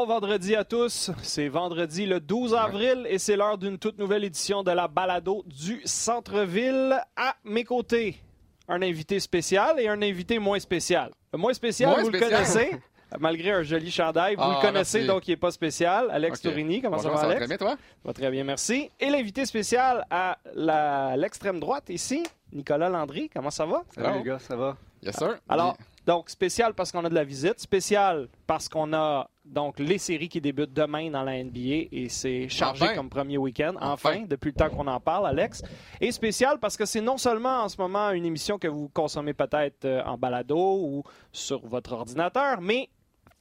Bon vendredi à tous. C'est vendredi le 12 avril et c'est l'heure d'une toute nouvelle édition de la balado du centre-ville. À mes côtés, un invité spécial et un invité moins spécial. Le moins spécial, Moins vous spécial. le connaissez. Malgré un joli chandail, vous Ah, le connaissez, merci. donc il n'est pas spécial. Alex Ok. Tourini, comment Bonjour, ça va, va Alex? très bien, toi? Ça va très bien, merci. Et l'invité spécial à la- l'extrême droite ici, Nicolas Landry, comment ça va? Salut Alors? les gars, ça va? Yes, sir. Alors, donc, spécial parce qu'on a de la visite, spécial parce qu'on a donc les séries qui débutent demain dans la NBA et c'est chargé Enfin. comme premier week-end, enfin, Enfin. depuis le temps qu'on en parle, Alex. Et spécial parce que c'est non seulement en ce moment une émission que vous consommez peut-être euh, en balado ou sur votre ordinateur, mais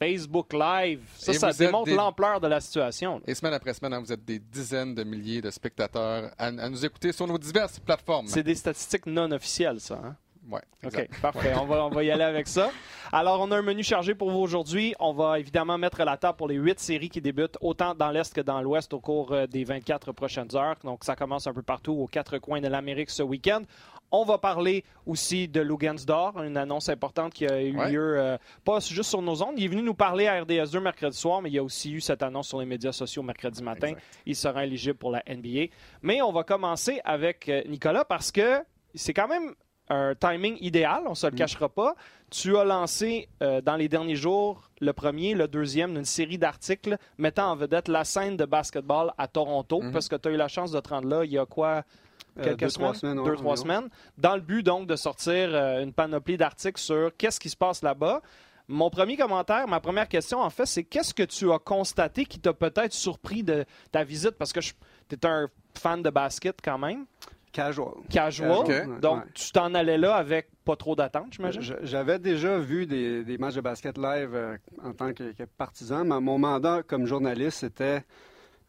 Facebook Live. Ça, Et ça démontre des- l'ampleur de la situation. Et semaine après semaine, hein, vous êtes des dizaines de milliers de spectateurs à, à nous écouter sur nos diverses plateformes. C'est des statistiques non officielles, ça. hein? Ouais, OK, parfait. On va, on va y aller avec ça. Alors, on a un menu chargé pour vous aujourd'hui. On va évidemment mettre la table pour les huit séries qui débutent autant dans l'Est que dans l'Ouest au cours euh, des 24 prochaines heures. Donc, ça commence un peu partout aux quatre coins de l'Amérique ce week-end. On va parler aussi de Lugansdor, une annonce importante qui a eu Ouais. lieu euh, pas juste sur nos ondes. Il est venu nous parler à RDS2 mercredi soir, mais il y a aussi eu cette annonce sur les médias sociaux mercredi matin. Exact. Il sera éligible pour la NBA. Mais on va commencer avec euh, Nicolas parce que c'est quand même un timing idéal, on se le cachera pas. Tu as lancé euh, dans les derniers jours le premier, le deuxième d'une série d'articles mettant en vedette la scène de basketball à Toronto. Mhm. parce que tu as eu la chance de te rendre là il y a quoi Euh, quelques deux, semaines, trois semaines, ouais, trois semaines, dans le but donc de sortir euh, une panoplie d'articles sur qu'est-ce qui se passe là-bas. Mon premier commentaire, ma première question en fait, c'est qu'est-ce que tu as constaté qui t'a peut-être surpris de ta visite? Parce que tu es un fan de basket quand même, Casual. casual, donc ouais. tu t'en allais là avec pas trop d'attente, j'imagine? J'avais déjà vu des, des matchs de basket live euh, en tant que, que partisan, mais mon mandat comme journaliste, c'était.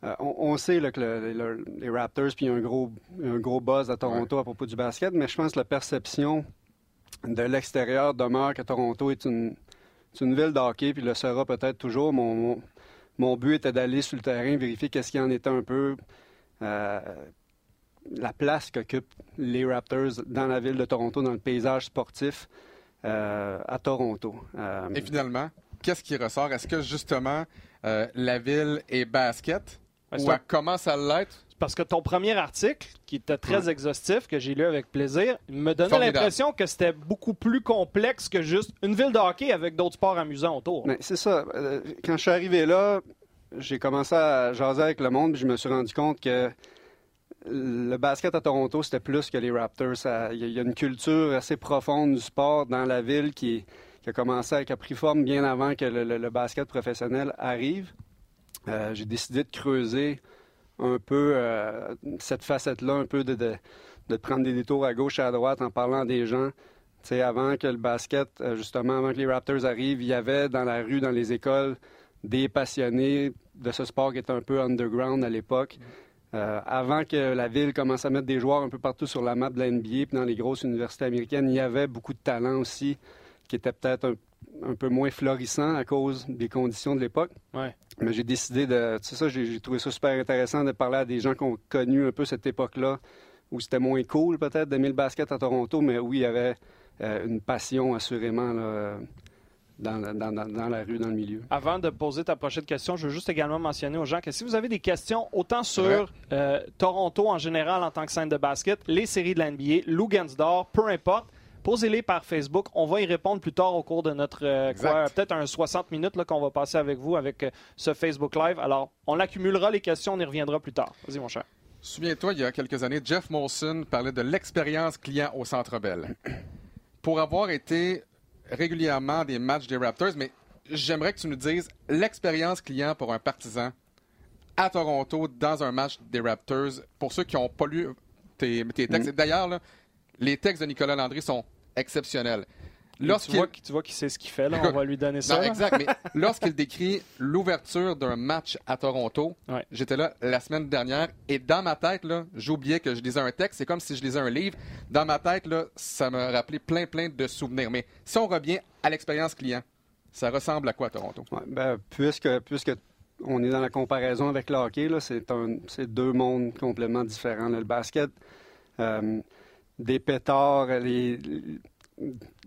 euh, on, on sait là, que le- le- les Raptors, puis il y a un gros, un gros buzz à Toronto à propos du basket, mais je pense que la perception de l'extérieur demeure que Toronto est une, ville de hockey, puis le sera peut-être toujours. Mon, mon, mon but était d'aller sur le terrain, vérifier qu'est-ce qu'il en était un peu. euh, la place qu'occupent les Raptors dans la ville de Toronto, dans le paysage sportif euh, à Toronto. Euh, Et finalement, qu'est-ce qui ressort? Est-ce que justement euh, la ville est basket? Ouais, ou elle commence à l'être? Parce que ton premier article, qui était très Ouais. exhaustif, que j'ai lu avec plaisir, me donnait l'impression que c'était beaucoup plus complexe que juste une ville de hockey avec d'autres sports amusants autour. mais c'est ça. Quand je suis arrivé là, j'ai commencé à jaser avec le monde, puis je me suis rendu compte que le basket à Toronto, c'était plus que les Raptors. Il y, a- une culture assez profonde du sport dans la ville qui, a commencé, qui a pris forme bien avant que le, basket professionnel arrive. Euh, j'ai décidé de creuser un peu euh, cette facette-là, un peu de, prendre des détours à gauche et à droite en parlant des gens. Avant que le basket, euh, justement, avant que les Raptors arrivent, il y avait dans la rue, dans les écoles, des passionnés de ce sport qui était un peu underground à l'époque. Euh, avant que la ville commence à mettre des joueurs un peu partout sur la map de la NBA, puis dans les grosses universités américaines, il y avait beaucoup de talents aussi qui étaient peut-être un, un peu moins florissants à cause des conditions de l'époque. Ouais. Mais j'ai décidé de. Tu sais, ça, j'ai j'ai trouvé ça super intéressant de parler à des gens qui ont connu un peu cette époque-là, où c'était moins cool peut-être d'aimer le basket à Toronto, mais où il y avait euh, une passion assurément là, euh, dans, la, dans- dans- dans la rue, dans le milieu. Avant de poser ta prochaine question, je veux juste également mentionner aux gens que si vous avez des questions, autant Ouais. sur euh, Toronto en général en tant que scène de basket, les séries de la NBA, Lugansdor, peu importe, posez-les par Facebook. On va y répondre plus tard au cours de notre, euh, peut-être un 60 minutes là, qu'on va passer avec vous avec euh, ce Facebook Live. Alors, on accumulera les questions, on y reviendra plus tard. Vas-y, mon cher. Souviens-toi, il y a quelques années, Jeff Molson parlait de l'expérience client au Centre Bell. Pour avoir été régulièrement des matchs des Raptors, mais j'aimerais que tu nous dises l'expérience client pour un partisan à Toronto dans un match des Raptors. Pour ceux qui n'ont pas lu tes, tes textes, Mm. d'ailleurs, les textes de Nicolas Landry sont exceptionnels. Tu Lorsqu'il vois, tu vois qu'il sait ce qu'il fait, là. On va lui donner ça. non, exact. Mais lorsqu'il décrit l'ouverture d'un match à Toronto, Ouais. j'étais là la semaine dernière et dans ma tête, là, j'oubliais que je lisais un texte. C'est comme si je lisais un livre. Dans ma tête, là, ça me rappelait plein, plein de souvenirs. Mais si on revient à l'expérience client, ça ressemble à quoi à Toronto? Ouais, ben, puisque, puisque on est dans la comparaison avec le hockey, là, c'est, un, c'est deux mondes complètement différents. là. Le basket, euh, des pétards, les,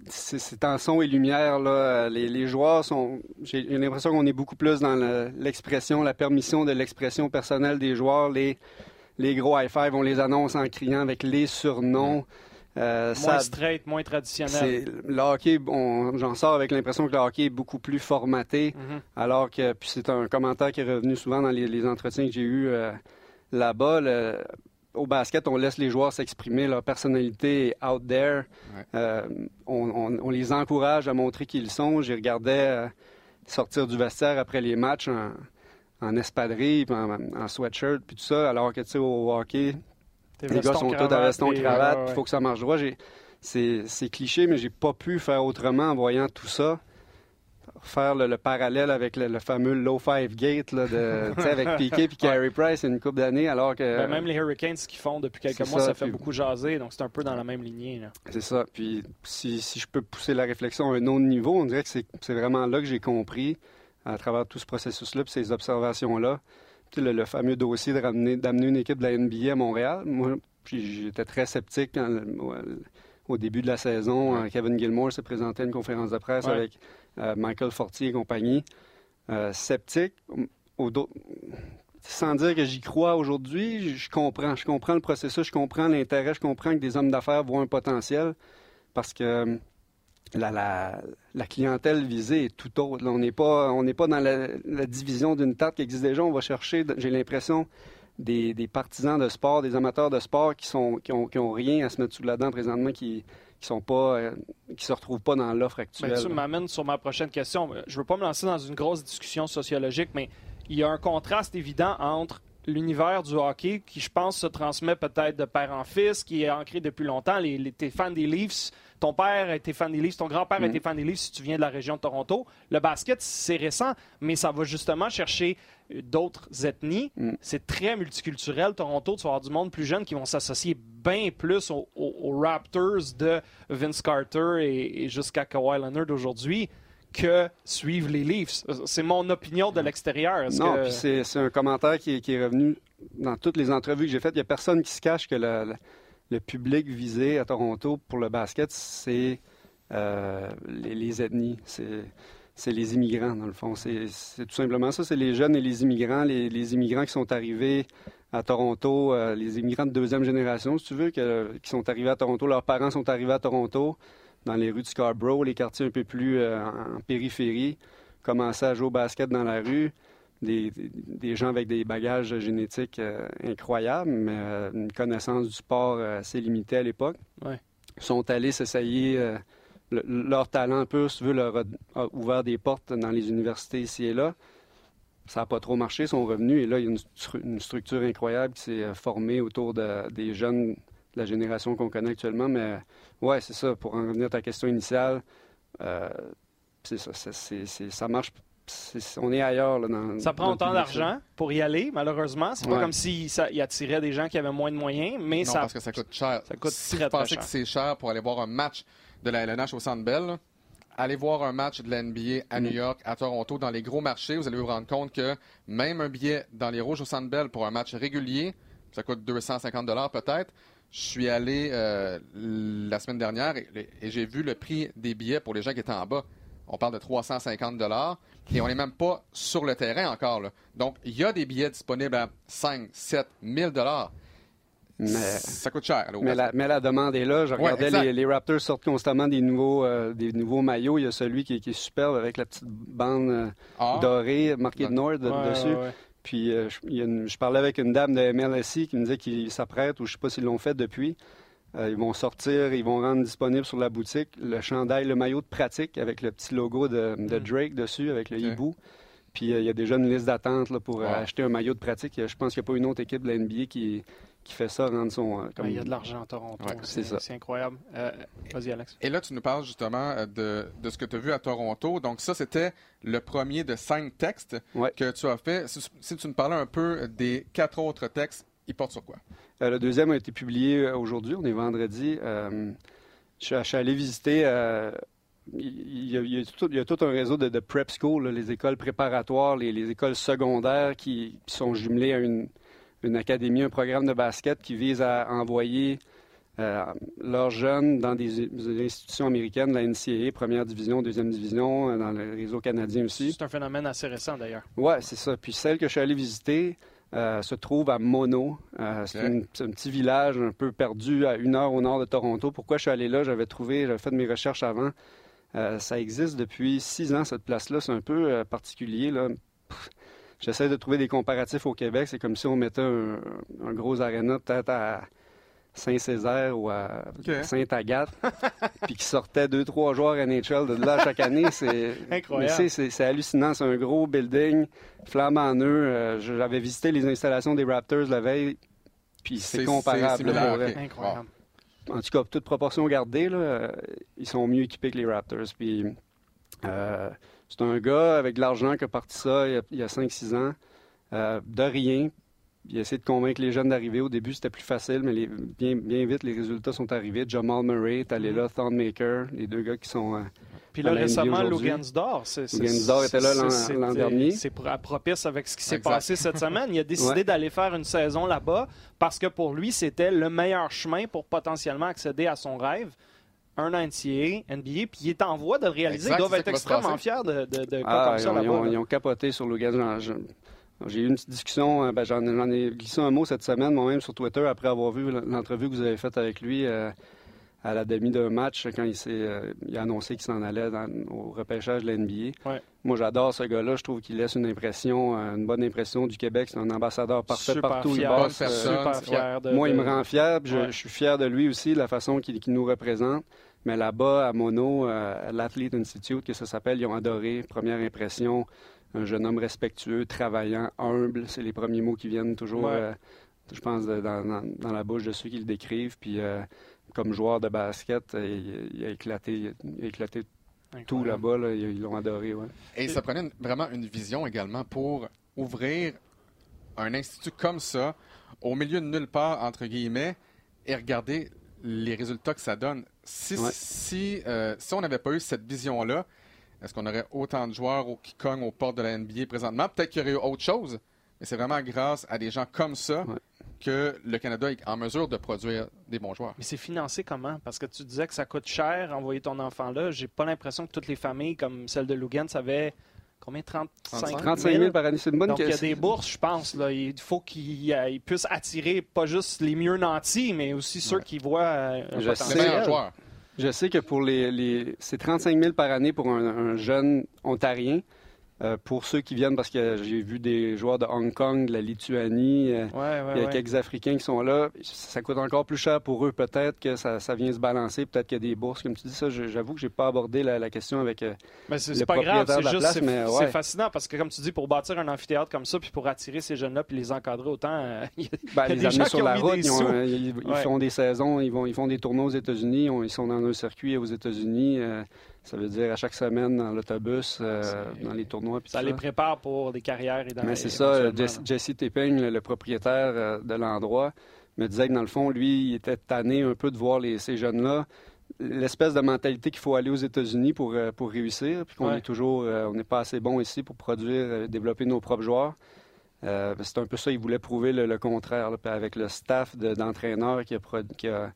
c'est en son et lumière. Là. Les, les joueurs sont. J'ai l'impression qu'on est beaucoup plus dans l'expression, la permission de l'expression personnelle des joueurs. Les, les gros high-five, on les annonce en criant avec les surnoms. Euh, moins straight, moins traditionnel. Le hockey, j'en sors avec l'impression que le hockey est beaucoup plus formaté, mm-hmm. alors que puis c'est un commentaire qui est revenu souvent dans les, entretiens que j'ai eus euh, là-bas. Au basket, on laisse les joueurs s'exprimer, leur personnalité est out there. Euh, on, les encourage à montrer qui ils sont. J'ai regardé sortir du vestiaire après les matchs en, en espadrille, en, en, sweatshirt, puis tout ça, alors que tu sais, au hockey, les gars sont tous à veston cravate, il faut que ça marche droit. C'est cliché, mais j'ai pas pu faire autrement en voyant tout ça. Faire le, parallèle avec le, fameux low five gate là, de, avec Piquet et Carey Price une couple d'années, alors que. Ben, même les Hurricanes qui font depuis quelques mois, ça, fait beaucoup jaser, donc c'est un peu dans la même lignée. C'est ça. Puis si, si, je peux pousser la réflexion à un autre niveau, on dirait que c'est vraiment là que j'ai compris, à travers tout ce processus-là, ces observations-là, le, fameux dossier d'amener une équipe de la NBA à Montréal. Moi, j'étais très sceptique au début de la saison. Kevin Gilmore s'est présenté à une conférence de presse avec euh, Michael Fortier et compagnie. Euh, sceptique, sans dire que j'y crois aujourd'hui, je comprends. Je comprends le processus, je comprends l'intérêt, je comprends que des hommes d'affaires voient un potentiel parce que la, clientèle visée est tout autre. on n'est pas, on pas dans la, division d'une tarte qui existe déjà. On va chercher, j'ai l'impression, des, partisans de sport, des amateurs de sport qui sont qui ont, rien à se mettre sous la dent présentement, qui qui sont pas euh, qui se retrouvent pas dans l'offre ben, actuelle. ça m'amène sur ma prochaine question. Je veux pas me lancer dans une grosse discussion sociologique, mais il y a un contraste évident entre l'univers du hockey qui, je pense, se transmet peut-être de père en fils, qui est ancré depuis longtemps. Les, les, t'es fan des Leafs, ton père était fan des Leafs, ton grand-père mm. était fan des Leafs si tu viens de la région de Toronto. Le basket, c'est récent, mais ça va justement chercher euh, d'autres ethnies. Mm. C'est très multiculturel. Toronto, tu vas avoir du monde plus jeune qui vont s'associer bien plus aux, Raptors de Vince Carter et, jusqu'à Kawhi Leonard d'aujourd'hui que suivre les Leafs. C'est mon opinion de l'extérieur. Non, puis c'est un commentaire qui est, revenu dans toutes les entrevues que j'ai faites. Il n'y a personne qui se cache que le, public visé à Toronto pour le basket, c'est euh, les, ethnies. C'est les immigrants, dans le fond. C'est tout simplement ça. C'est les jeunes et les immigrants. Les, immigrants qui sont arrivés à Toronto, euh, les immigrants de deuxième génération, si tu veux, qui sont arrivés à Toronto. Leurs parents sont arrivés à Toronto dans les rues de Scarborough, les quartiers un peu plus euh, en périphérie, commençaient à jouer au basket dans la rue. Des, gens avec des bagages génétiques euh, incroyables, mais euh, une connaissance du sport assez limitée à l'époque. Ouais. sont allés s'essayer. leur talent peu, si tu veux, leur a, ouvert des portes dans les universités ici et là. Ça n'a pas trop marché, ils sont revenus. Et là, il y a une, structure incroyable qui s'est formée autour des jeunes de la génération qu'on connaît actuellement. Mais ouais, c'est ça. Pour en revenir à ta question initiale, euh, c'est ça. ça marche. On est ailleurs. Là, dans, ça prend autant d'argent pour y aller, malheureusement. C'est pas comme s'il si attirait des gens qui avaient moins de moyens, mais non, ça. parce que ça coûte cher. Ça coûte si très, vous pensez que c'est cher pour aller voir un match de la LNH au Centre Bell, allez voir un match de la NBA à New mm. York, à Toronto, dans les gros marchés. Vous allez vous rendre compte que même un billet dans les Rouges au Centre Bell pour un match régulier, ça coûte 250 peut-être. Je suis allé euh, la semaine dernière et, j'ai vu le prix des billets pour les gens qui étaient en bas. On parle de 350 dollars et on n'est même pas sur le terrain encore. Donc, il y a des billets disponibles à 5, 7, 1000 dollars. Mais, ça coûte cher. mais, la, demande est là. Je regardais les, Raptors sortent constamment des nouveaux, euh, des nouveaux maillots. Il y a celui qui, est superbe avec la petite bande euh, ah. dorée marquée de Nord dessus. Puis euh, je, parlais avec une dame de MLSI qui me disait qu'ils s'apprêtent, ou je ne sais pas s'ils l'ont fait depuis. Euh, ils vont sortir, ils vont rendre disponible sur la boutique le chandail, le maillot de pratique avec le petit logo de, hmm. Drake dessus, avec le hibou. Puis euh, il y a déjà une liste d'attente pour acheter un maillot de pratique. Je pense qu'il n'y a pas une autre équipe de la NBA qui, qui fait ça, rendre son. Euh, comme... Il y a de l'argent à Toronto. c'est incroyable. Euh, vas-y, Alex. Et là, tu nous parles justement euh, de, de ce que tu as vu à Toronto. Donc, ça, c'était le premier de cinq textes que tu as fait. Si, tu nous parlais un peu des quatre autres textes, ils portent sur quoi? Le deuxième a été publié aujourd'hui. On est vendredi. je, suis, allé visiter. Il y, a, il, y a tout, un réseau de, prep school, les écoles préparatoires, les, écoles secondaires qui sont jumelées à une, une académie, un programme de basket qui vise à envoyer euh, leurs jeunes dans des, des institutions américaines, la NCAA, première division, deuxième division, euh, dans le réseau canadien aussi. C'est un phénomène assez récent d'ailleurs. Ouais, c'est ça. Puis celle que je suis allé visiter euh, se trouve à Mono. Euh, c'est un petit village un peu perdu à une heure au nord de Toronto. Pourquoi je suis allé là? J'avais trouvé, j'avais fait mes recherches avant. Euh, ça existe depuis six ans, cette place-là. C'est un peu particulier. Là. J'essaie de trouver des comparatifs au Québec. C'est comme si on mettait un, un gros aréna peut-être à Saint-Césaire ou à Ok. Sainte-Agathe, puis qui sortait deux, trois joueurs NHL de là chaque année. C'est Incroyable. C'est- hallucinant. C'est un gros building, flamme en eux. Euh, J'avais visité les installations des Raptors la veille, puis c'est comparable. c'est. Incroyable. En tout cas, toute proportion gardée, là, ils sont mieux équipés que les Raptors. Puis, euh, c'est un gars avec de l'argent qui a parti ça il y a, a 5-6 ans, euh, de rien. Il a essayé de convaincre les jeunes d'arriver. Au début, c'était plus facile, mais les- bien, bien vite, les résultats sont arrivés. Jamal Murray est allé Mhm. là, Thornmaker, les deux gars qui sont... euh, Puis là, récemment. Lugansdor. Lugansdor était là l'an- dernier. C'est pro- propice avec ce qui s'est passé cette semaine. Il a décidé Ouais. d'aller faire une saison là-bas parce que pour lui, c'était le meilleur chemin pour potentiellement accéder à son rêve. Un NCAA, NBA, puis il est en voie de le réaliser. Exact, Ils doivent être extrêmement fiers de, de, de Ah, ils, ont, ils là-bas. ont- là. ils ont capoté sur. J'en- je- J'ai eu une petite discussion, euh, ben, j'en ai- glissé un mot cette semaine, moi-même, sur Twitter, après avoir vu l'entrevue que vous avez faite avec lui euh, à la demi d'un match, quand il, s'est, euh, il a annoncé qu'il s'en allait dans- au repêchage de la NBA. Ouais. Moi, j'adore ce gars-là. Je trouve qu'il laisse une impression, une bonne impression du Québec. C'est un ambassadeur parfait Super partout il fier, Euh, personne. super fier de- moi, il me rend fier. puis Je, Ouais. je suis fier de lui aussi, de la façon qu'il qu'il nous représente. Mais là-bas, à Mono, euh, à l'Athlete Institute, que ça s'appelle, ils ont adoré. Première impression, un jeune homme respectueux, travaillant, humble. C'est les premiers mots qui viennent toujours, Ouais. euh, je pense, de- dans, dans- dans la bouche de ceux qui le décrivent. Puis, euh, comme joueur de basket, euh, il, il a éclaté, il a éclaté tout là-bas. là. Ils ils l'ont adoré. Ouais. Et ça prenait une- vraiment une vision également pour ouvrir un institut comme ça au milieu de nulle part, entre guillemets, et regarder les résultats que ça donne. Si, Ouais. si, euh, si on n'avait pas eu cette vision-là, est-ce qu'on aurait autant de joueurs au- qui cognent aux portes de la NBA présentement? Peut-être qu'il y aurait eu autre chose, mais c'est vraiment grâce à des gens comme ça Ouais. que le Canada est en mesure de produire des bons joueurs. Mais c'est financé comment? Parce que tu disais que ça coûte cher envoyer ton enfant là. J'ai pas l'impression que toutes les familles comme celle de Lugan avaient combien? 35 35 000 par année, c'est une bonne Donc, il y a des bourses, je pense. Là. Il faut qu'ils euh, ils puissent attirer pas juste les mieux nantis, mais aussi ceux qui voient euh, un Je sais. meilleurs joueurs. Je sais que pour les, les c'est 35 000 par année pour un, un jeune ontarien. Euh, pour ceux qui viennent, parce que j'ai vu des joueurs de Hong Kong, de la Lituanie, euh, Ouais, ouais, il y a ouais. quelques Africains qui sont là. Ça coûte encore plus cher pour eux, peut-être que ça, ça vient se balancer, peut-être qu'il y a des bourses, comme tu dis ça. J'avoue que j'ai pas abordé la, la question avec. euh, Mais c'est le pas grave, propriétaire de la juste place, c'est mais c'est fascinant parce que comme tu dis, pour bâtir un amphithéâtre comme ça, puis pour attirer ces jeunes-là, puis les encadrer autant, euh, il y a- ben, Il y a les des amener gens sur qui la route, ils, ont ils- ils font des saisons, ils, vont, ils font des tournois aux États-Unis, ils sont dans un circuit aux États-Unis. Ça veut dire à chaque semaine dans l'autobus, euh, C'est- dans les tournois. ça tout les prépare pour des carrières et dans Mais c'est ça, Jesse, Jesse Tipping, le, le propriétaire euh, de l'endroit, me disait que dans le fond, lui, il était tanné un peu de voir les, ces jeunes-là. L'espèce de mentalité qu'il faut aller aux États-Unis pour, euh, pour réussir, puis qu'on Ouais. est toujours, on n'est pas assez bon ici pour produire, développer nos propres joueurs. Euh, c'est un peu ça, il voulait prouver le, le contraire. là. Avec le staff de- d'entraîneurs qui, a qui, a,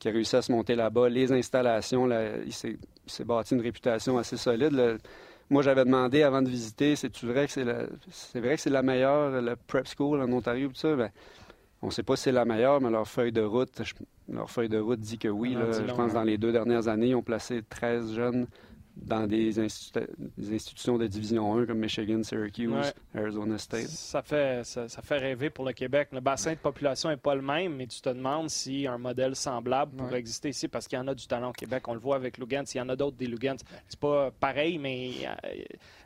qui a réussi à se monter là-bas, les installations, là, il s'est bâti une réputation assez solide. Moi, j'avais demandé avant de visiter, c'est vrai que c'est la, c'est vrai que c'est la meilleure, le prep school en Ontario, tout ça? Ben, on ne sait pas si c'est la meilleure, mais leur feuille de route, je- leur feuille de route dit que oui. Là. je pense que hein. dans les deux dernières années, ils ont placé 13 jeunes dans des, institu- des institutions de Division 1 comme Michigan, Syracuse, Ouais. Arizona State. Ça fait, ça, ça fait rêver pour le Québec. Le bassin de population n'est pas le même, mais tu te demandes si un modèle semblable pourrait Ouais. exister ici parce qu'il y en a du talent au Québec. On le voit avec Lugans. Il y en a d'autres des Lugans. C'est pas pareil, mais euh,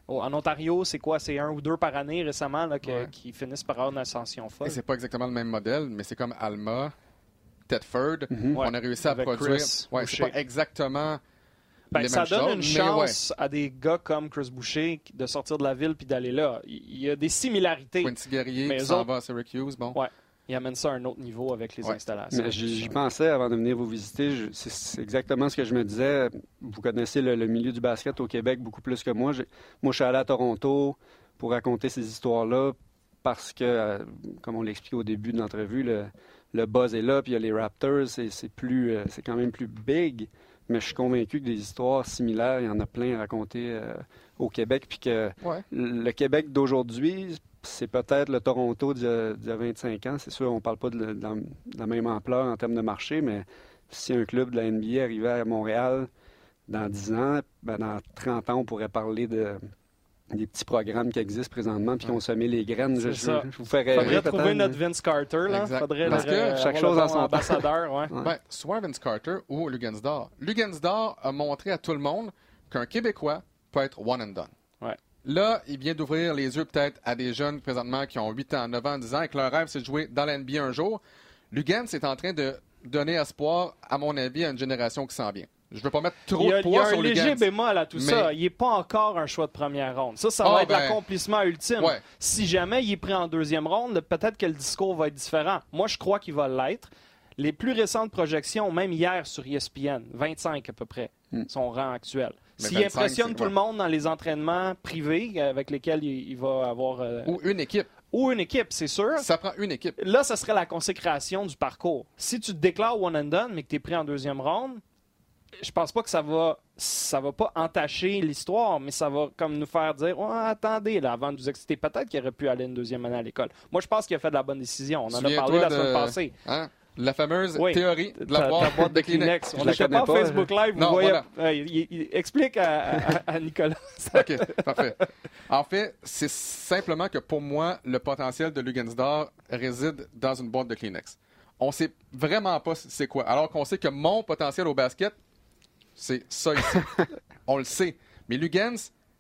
en Ontario, c'est quoi? C'est un ou deux par année récemment là, que- Ouais. qui finissent par avoir une ascension Et folle. c'est pas exactement le même modèle, mais c'est comme Alma, Tedford. Mhm. Ouais. On a réussi à Avec produire. C'est pas exactement Ben, les ça mêmes donne choses, une chance à des gars comme Chris Boucher de sortir de la ville puis d'aller là. Il y a des similarités. Quincy Guerrier Mais qui s'en autres- va à Syracuse. Bon. Ouais. Il amène ça à un autre niveau avec les Ouais. installations. Mais j'y pensais avant de venir vous visiter. C'est exactement ce que je me disais. Vous connaissez le, le milieu du basket au Québec beaucoup plus que moi. Moi, je suis allé à Toronto pour raconter ces histoires-là parce que, euh, comme on l'expliquait au début de l'entrevue, le, le buzz est là, puis il y a les Raptors, c'est euh, c'est quand même plus big. Mais je suis convaincu que des histoires similaires, il y en a plein à raconter euh, au Québec, puis que Ouais. le Québec d'aujourd'hui, c'est peut-être le Toronto d'il y, a- d'il y a 25 ans. C'est sûr, on ne parle pas de, la- de la- de la même ampleur en termes de marché, mais si un club de la NBA arrivait à Montréal dans 10 ans, ben dans 30 ans, on pourrait parler de des petits programmes qui existent présentement puis Ouais. qu'on semé les graines. Je, C'est ça. je- je vous rêver. Faudrait trouver notre Vince Carter, là. Exact. Faudrait Parce que avoir chaque chose en son ambassadeur, ouais. Ouais. Ben, soit Vince Carter ou Lugansdor. Lugansdor a montré à tout le monde qu'un Québécois peut être one and done. Ouais. Là, il vient d'ouvrir les yeux peut-être à des jeunes présentement qui ont 8 ans, 9 ans, 10 ans et que leur rêve c'est de jouer dans la NBA un jour. Lugans est en train de donner espoir, à mon avis, à une génération qui s'en vient. Je veux pas mettre trop Il y a, de il y a poids un sur léger bémol à tout Mais- ça. Il n'est pas encore un choix de première ronde. Ça, ça Ah, va être ben- l'accomplissement ultime. Ouais. Si jamais il est pris en deuxième ronde, peut-être que le discours va être différent. Moi, je crois qu'il va l'être. Les plus récentes projections, même hier sur ESPN, 25 à peu près, Hmm. son rang actuel. S'il 25, impressionne tout le monde dans les entraînements privés avec lesquels il, il va avoir... euh, Ou une équipe. ou une équipe, c'est sûr. Ça prend une équipe. Là, ça serait la consécration du parcours. Si tu te déclares one and done, mais que tu es pris en deuxième ronde, je pense pas que ça va ça va pas entacher l'histoire, mais ça va comme nous faire dire Ouais, attendez, là, avant de vous exciter, peut-être qu'il aurait pu aller une deuxième année à l'école. Moi, je pense qu'il a fait de la bonne décision. On en a parlé la de- semaine passée. Hein? La fameuse Oui. théorie de Ta- la boîte, ta boîte de Kleenex. On connais pas pas, Facebook Live. Vous Non, voyez, voilà. Ouais, il- il- il- explique à, à- à Nicolas. OK, parfait. En fait, c'est simplement que pour moi, le potentiel de Lugansdor réside dans une boîte de Kleenex. On sait vraiment pas c'est quoi. Alors qu'on sait que mon potentiel au basket, c'est ça ici. On le sait. Mais Lugans,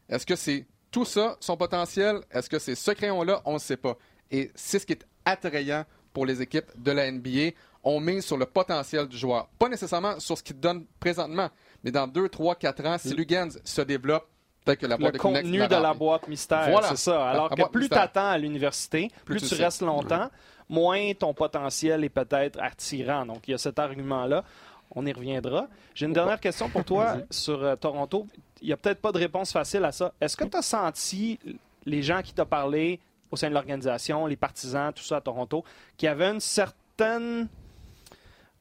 est-ce que c'est tout ça, son potentiel? Est-ce que c'est ce crayon-là? On ne sait pas. Et c'est ce qui est attrayant pour les équipes de la NBA. On mise sur le potentiel du joueur. Pas nécessairement sur ce qu'il donne présentement, mais dans 2, 3, 4 ans, si Lugans se développe, peut-être que la le boîte de Kleenex contenu de la boîte mystère. Voilà. C'est ça. Alors la que plus tu attends à l'université, plus, Plus tu restes longtemps, moins ton potentiel est peut-être attirant. Donc, il y a cet argument-là. On y reviendra. J'ai une dernière question pour toi sur euh, Toronto. Il n'y a peut-être pas de réponse facile à ça. Est-ce que tu as senti les gens qui t'ont parlé au sein de l'organisation, les partisans, tout ça à Toronto, qui avaient une certaine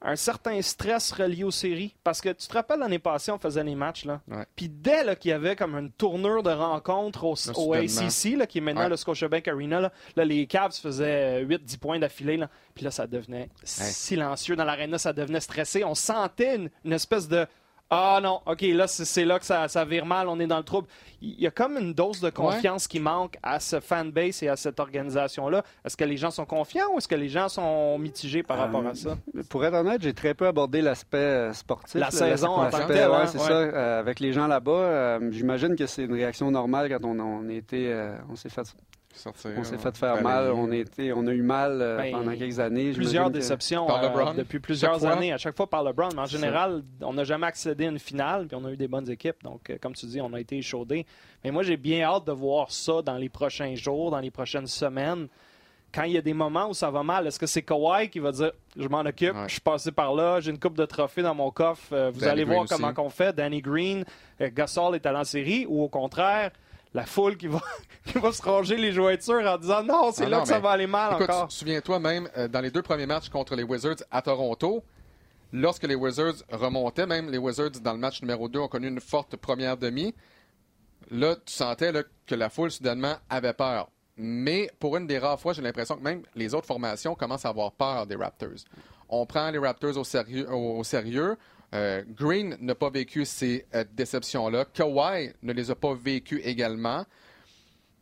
un certain stress relié aux séries. Parce que tu te rappelles, l'année passée, on faisait les matchs, là. Ouais. Puis dès qu'il y avait comme une tournure de rencontre au. ACC, là, qui est maintenant Ouais. le Scotiabank Arena, là, là, les Cavs faisaient 8-10 points d'affilée. là. Puis là, ça devenait silencieux dans l'aréna, ça devenait stressé. On sentait une, une espèce de... Ah non, ok, là, c'est là que ça, ça vire mal, on est dans le trouble. Il y a comme une dose de confiance qui manque à ce fanbase et à cette organisation-là. Est-ce que les gens sont confiants ou est-ce que les gens sont mitigés par rapport à ça? Pour être honnête, j'ai très peu abordé l'aspect euh, sportif. La là, saison en l'aspect- tant que telle, ouais, hein, c'est ouais. ça. Euh, avec les gens là-bas, euh, j'imagine que c'est une réaction normale quand on, on a été, euh, on s'est fait, Sortir, on s'est ouais. fait faire mal, on a été, on a eu mal euh, Ben, pendant quelques années. Plusieurs déceptions Par euh, depuis plusieurs chaque fois? années, à chaque fois par LeBron. Mais en général, on n'a jamais accédé à une finale, puis on a eu des bonnes équipes. Donc, euh, comme tu dis, on a été échaudés. Mais moi, j'ai bien hâte de voir ça dans les prochains jours, dans les prochaines semaines. Quand il y a des moments où ça va mal, est-ce que c'est Kawhi qui va dire Je m'en occupe, Ouais. je suis passé par là, j'ai une coupe de trophées dans mon coffre, euh, vous Danny allez Green voir aussi. comment qu'on fait. Danny Green, euh, Gasol est allé en série, ou au contraire, la foule qui va, qui va se ronger les jointures en disant Non, c'est Ah là non, que ça va aller mal Écoute, encore. souviens-toi même, euh, dans les deux premiers matchs contre les Wizards à Toronto, lorsque les Wizards remontaient, même les Wizards dans le match numéro 2 ont connu une forte première demi, là, tu sentais là, que la foule, soudainement, avait peur. Mais pour une des rares fois, j'ai l'impression que même les autres formations commencent à avoir peur des Raptors. On prend les Raptors au sérieux. Au, au sérieux. Euh, Green n'a pas vécu ces euh, déceptions-là. Kawhi ne les a pas vécues également.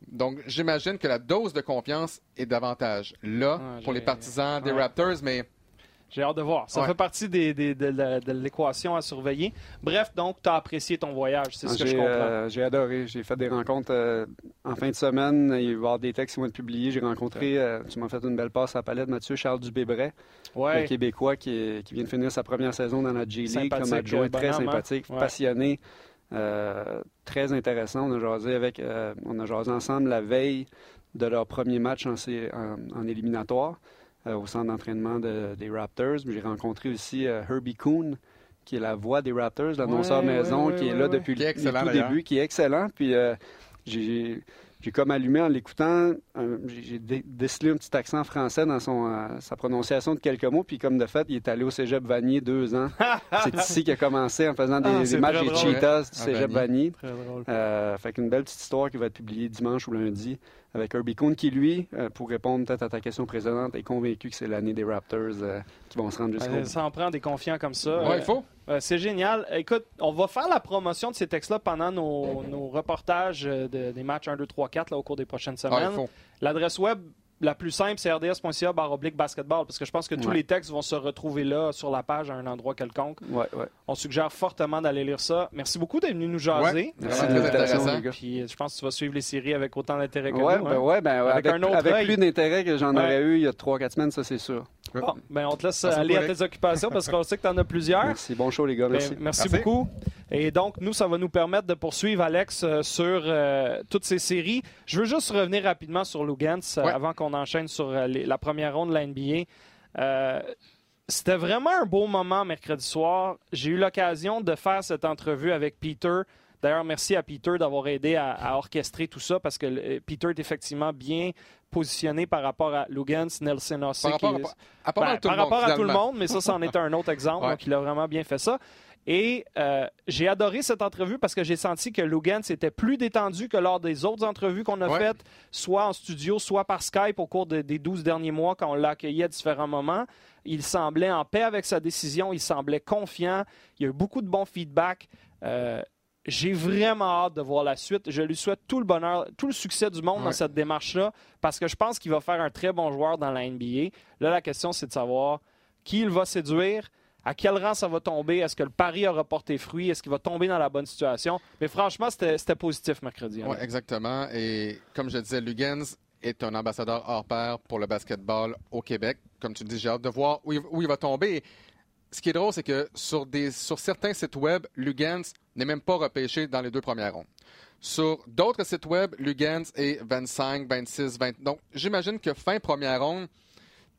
Donc, j'imagine que la dose de confiance est davantage là pour les partisans des. Raptors, mais J'ai hâte de voir. Ça Ouais. fait partie des, des- de, l'équation à surveiller. Bref, donc, tu as apprécié ton voyage. C'est ce que je comprends. euh, j'ai adoré. J'ai fait des rencontres euh, en fin de semaine. Il va y avoir des textes qui vont être publiés. J'ai rencontré, euh, tu m'as fait une belle passe à la palette, Mathieu Charles Dubébret, le ouais. Québécois qui, est- qui vient de finir sa première saison dans la G League Sympathique, comme adjoint, très bonhomme, hein? sympathique, Ouais. passionné, très intéressant. On a jasé avec, on a jasé ensemble la veille de leur premier match en, en- en éliminatoire au centre d'entraînement de- des Raptors. J'ai rencontré aussi euh, Herbie Kuhn, qui est la voix des Raptors, l'annonceur Ouais, maison, ouais, qui est là depuis Qui est le tout début, qui est excellent. Puis euh, j'ai j'ai comme allumé en l'écoutant. J'ai dé- décelé un petit accent français dans son, euh, sa prononciation de quelques mots. Puis comme de fait, il est allé au cégep Vanier deux ans. C'est ici qu'il a commencé en faisant des, Ah, des matchs des. Cheetahs du À cégep Vanier. Vanier. Très drôle. Euh, fait qu'une belle petite histoire qui va être publiée dimanche ou lundi avec Herbie Cohn qui, lui, euh, pour répondre peut-être à ta question précédente, est convaincu que c'est l'année des Raptors euh, qui vont se rendre jusqu'au Euh, ça en prend des confiants comme ça. Ouais, Euh, il faut. Euh, c'est génial. Écoute, on va faire la promotion de ces textes-là pendant nos, nos reportages de- des matchs 1, 2, 3, 4 là, au cours des prochaines Ah, semaines. il faut. L'adresse web la plus simple, c'est rds.ca oblique basketball, parce que je pense que tous Ouais. les textes vont se retrouver là, sur la page, à un endroit quelconque. Ouais, ouais. On suggère fortement d'aller lire ça. Merci beaucoup d'être venu nous jaser. Ouais. Merci l'invitation, intéressant. les gars. Puis euh, je pense que tu vas suivre les séries avec autant d'intérêt que Ouais, nous. ben hein. ouais, ben Avec avec, un autre avec œil. plus d'intérêt que j'en Ouais. aurais eu il y a 3-4 semaines, ça c'est sûr. Bon, ben on te laisse Merci aller à tes occupations parce qu'on sait que tu en as plusieurs. Merci. Bon show, les gars. Ben, Merci. beaucoup. Et donc, nous, ça va nous permettre de poursuivre, Alex, euh, sur euh, toutes ces séries. Je veux juste revenir rapidement sur Lugans euh, Ouais. avant qu'on enchaîne sur les- la première ronde de la NBA. Euh, C'était vraiment un beau moment mercredi soir. J'ai eu l'occasion de faire cette entrevue avec Peter. D'ailleurs, merci à Peter d'avoir aidé à, à orchestrer tout ça parce que euh, Peter est effectivement bien positionné par rapport à Lugans, Nelson Ossie. Par rapport, qui- à, à ben, tout par le monde, rapport à tout le monde, mais ça, c'en est un autre exemple. Ouais. Donc, il a vraiment bien fait ça. Et euh, j'ai adoré cette entrevue parce que j'ai senti que Logan était plus détendu que lors des autres entrevues qu'on a Ouais. faites, soit en studio, soit par Skype au cours de- des 12 derniers mois quand on l'a accueilli à différents moments. Il semblait en paix avec sa décision, il semblait confiant, il y a eu beaucoup de bons feedback. Euh, j'ai vraiment hâte de voir la suite. Je lui souhaite tout le bonheur, tout le succès du monde dans cette démarche-là parce que je pense qu'il va faire un très bon joueur dans la NBA. Là, la question, c'est de savoir qui il va séduire, à quel rang ça va tomber, est-ce que le pari aura porté fruit, est-ce qu'il va tomber dans la bonne situation. Mais franchement, c'était positif mercredi. hein. Oui, exactement. Et comme je disais, Lugans est un ambassadeur hors pair pour le basketball au Québec. Comme tu dis, j'ai hâte de voir où il, où il va tomber. Et ce qui est drôle, c'est que sur, des, sur certains sites web, Lugans n'est même pas repêché dans les deux premières rondes. Sur d'autres sites web, Lugans est 25, 26, 20. Donc, j'imagine que fin première ronde,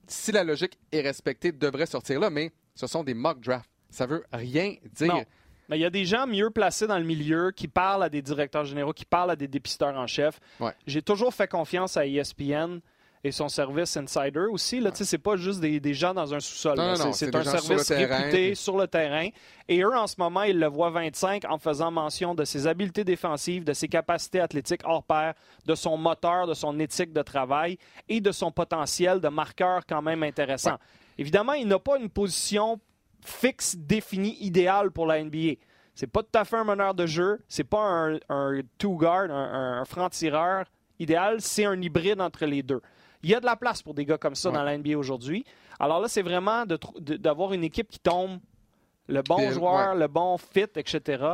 si la logique est respectée, devrait sortir là, mais ce sont des mock drafts. Ça veut rien dire. Non. Mais il y a des gens mieux placés dans le milieu qui parlent à des directeurs généraux, qui parlent à des dépisteurs en chef. Ouais. J'ai toujours fait confiance à ESPN et son service Insider aussi. Là, C'est pas juste des, des gens dans un sous-sol. C'est- un sur service réputé puis- sur le terrain. Et eux, en ce moment, ils le voient 25 en faisant mention de ses habiletés défensives, de ses capacités athlétiques hors pair, de son moteur, de son éthique de travail et de son potentiel de marqueur quand même intéressant. Évidemment, il n'a pas une position fixe, définie, idéale pour la NBA. C'est pas tout à fait un meneur de jeu, c'est pas un, un two-guard, un franc-tireur idéal, c'est un hybride entre les deux. Il y a de la place pour des gars comme ça Ouais. dans la NBA aujourd'hui. Alors là, c'est vraiment d'avoir une équipe qui tombe, le bon joueur, le bon fit, etc.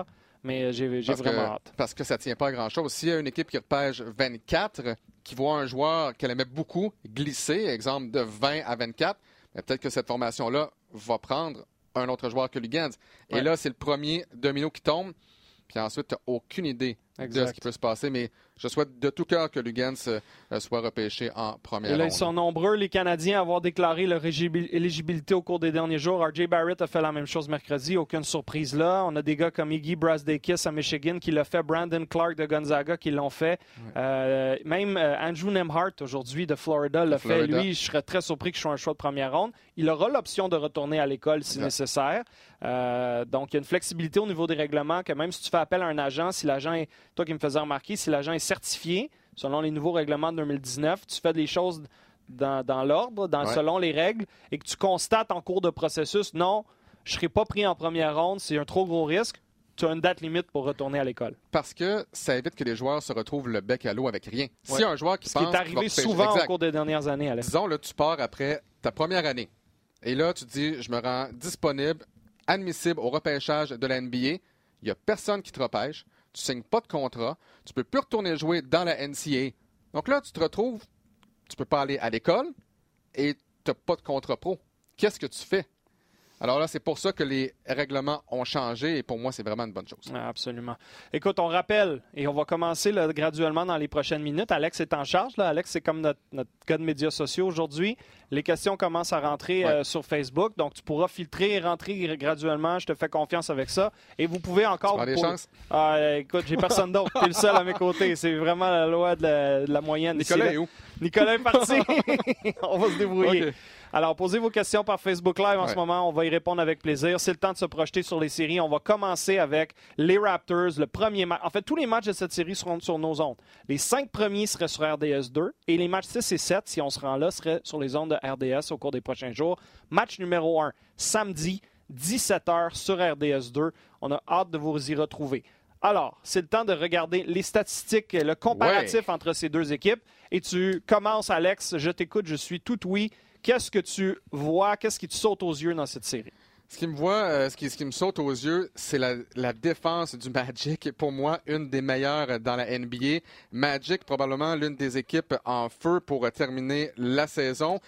Mais j'ai j'ai vraiment que, hâte. Parce que ça ne tient pas à grand-chose. S'il y a une équipe qui repêche 24, qui voit un joueur qu'elle aimait beaucoup glisser, exemple de 20 à 24, ben, peut-être que cette formation-là va prendre un autre joueur que Lugans. Et Ouais. là, c'est le premier domino qui tombe. Puis ensuite, tu n'as aucune idée de Exact. ce qui peut se passer. Mais je souhaite de tout cœur que Lugans euh, soit repêché en première Et là, ils ronde. sont nombreux, les Canadiens, à avoir déclaré leur éligibil- éligibilité au cours des derniers jours. RJ Barrett a fait la même chose mercredi. Aucune surprise là. On a des gars comme Iggy Brasdeikis à Michigan qui l'a fait. Brandon Clark de Gonzaga qui l'ont fait. Euh, même euh, Andrew Nemhart, aujourd'hui, de Florida, l'a De fait. Lui, je serais très surpris qu'il soit un choix de première ronde. Il aura l'option de retourner à l'école si Exact. nécessaire. Euh, donc, il y a une flexibilité au niveau des règlements que même si tu fais appel à un agent, si l'agent est, toi qui me faisais remarquer, si l'agent est certifié, selon les nouveaux règlements de 2019, tu fais les choses dans, dans l'ordre, dans, Ouais. selon les règles, et que tu constates en cours de processus, non, je ne serai pas pris en première ronde, c'est un trop gros risque, tu as une date limite pour retourner à l'école. Parce que ça évite que les joueurs se retrouvent le bec à l'eau avec rien. A un joueur qui Ce qui pense est qu'il va arrivé souvent au cours des dernières années, Alex. Disons, là, tu pars après ta première année. Et là, tu dis, je me rends disponible, admissible au repêchage de la NBA. Il n'y a personne qui te repêche. Tu signes pas de contrat. Tu peux plus retourner jouer dans la NCA. Donc là, tu te retrouves, tu peux pas aller à l'école et tu n'as pas de contrat pro. Qu'est-ce que tu fais? Alors là, c'est pour ça que les règlements ont changé et pour moi, c'est vraiment une bonne chose. Ah, absolument. Écoute, on rappelle, et on va commencer là, graduellement dans les prochaines minutes. Alex est en charge. Là. Alex, c'est comme notre, notre gars de médias sociaux aujourd'hui. Les questions commencent à rentrer Ouais. euh, sur Facebook, donc tu pourras filtrer et rentrer graduellement. Je te fais confiance avec ça. Et vous pouvez encore... Tu des chances? Ah, écoute, j'ai personne d'autre. T'es le seul à mes côtés. C'est vraiment la loi de la, de la moyenne. Nicolas est où? Nicolas est parti. on va se débrouiller. Alors, posez vos questions par Facebook Live en Ouais. ce moment. On va y répondre avec plaisir. C'est le temps de se projeter sur les séries. On va commencer avec les Raptors. Le premier match. En fait, tous les matchs de cette série seront sur nos ondes. Les cinq premiers seraient sur RDS 2 et les matchs 6 et 7, si on se rend là, seraient sur les ondes de RDS au cours des prochains jours. Match numéro 1, samedi, 17h sur RDS 2. On a hâte de vous y retrouver. Alors, c'est le temps de regarder les statistiques, le comparatif entre ces deux équipes. Et tu commences, Alex. Je t'écoute, je suis tout oui. Qu'est-ce que tu vois? Qu'est-ce qui te saute aux yeux dans cette série? Ce qui me voit, euh, ce, qui, ce qui me saute aux yeux, c'est la, la défense du Magic. Pour moi, une des meilleures dans la NBA. Magic, probablement l'une des équipes en feu pour terminer la saison.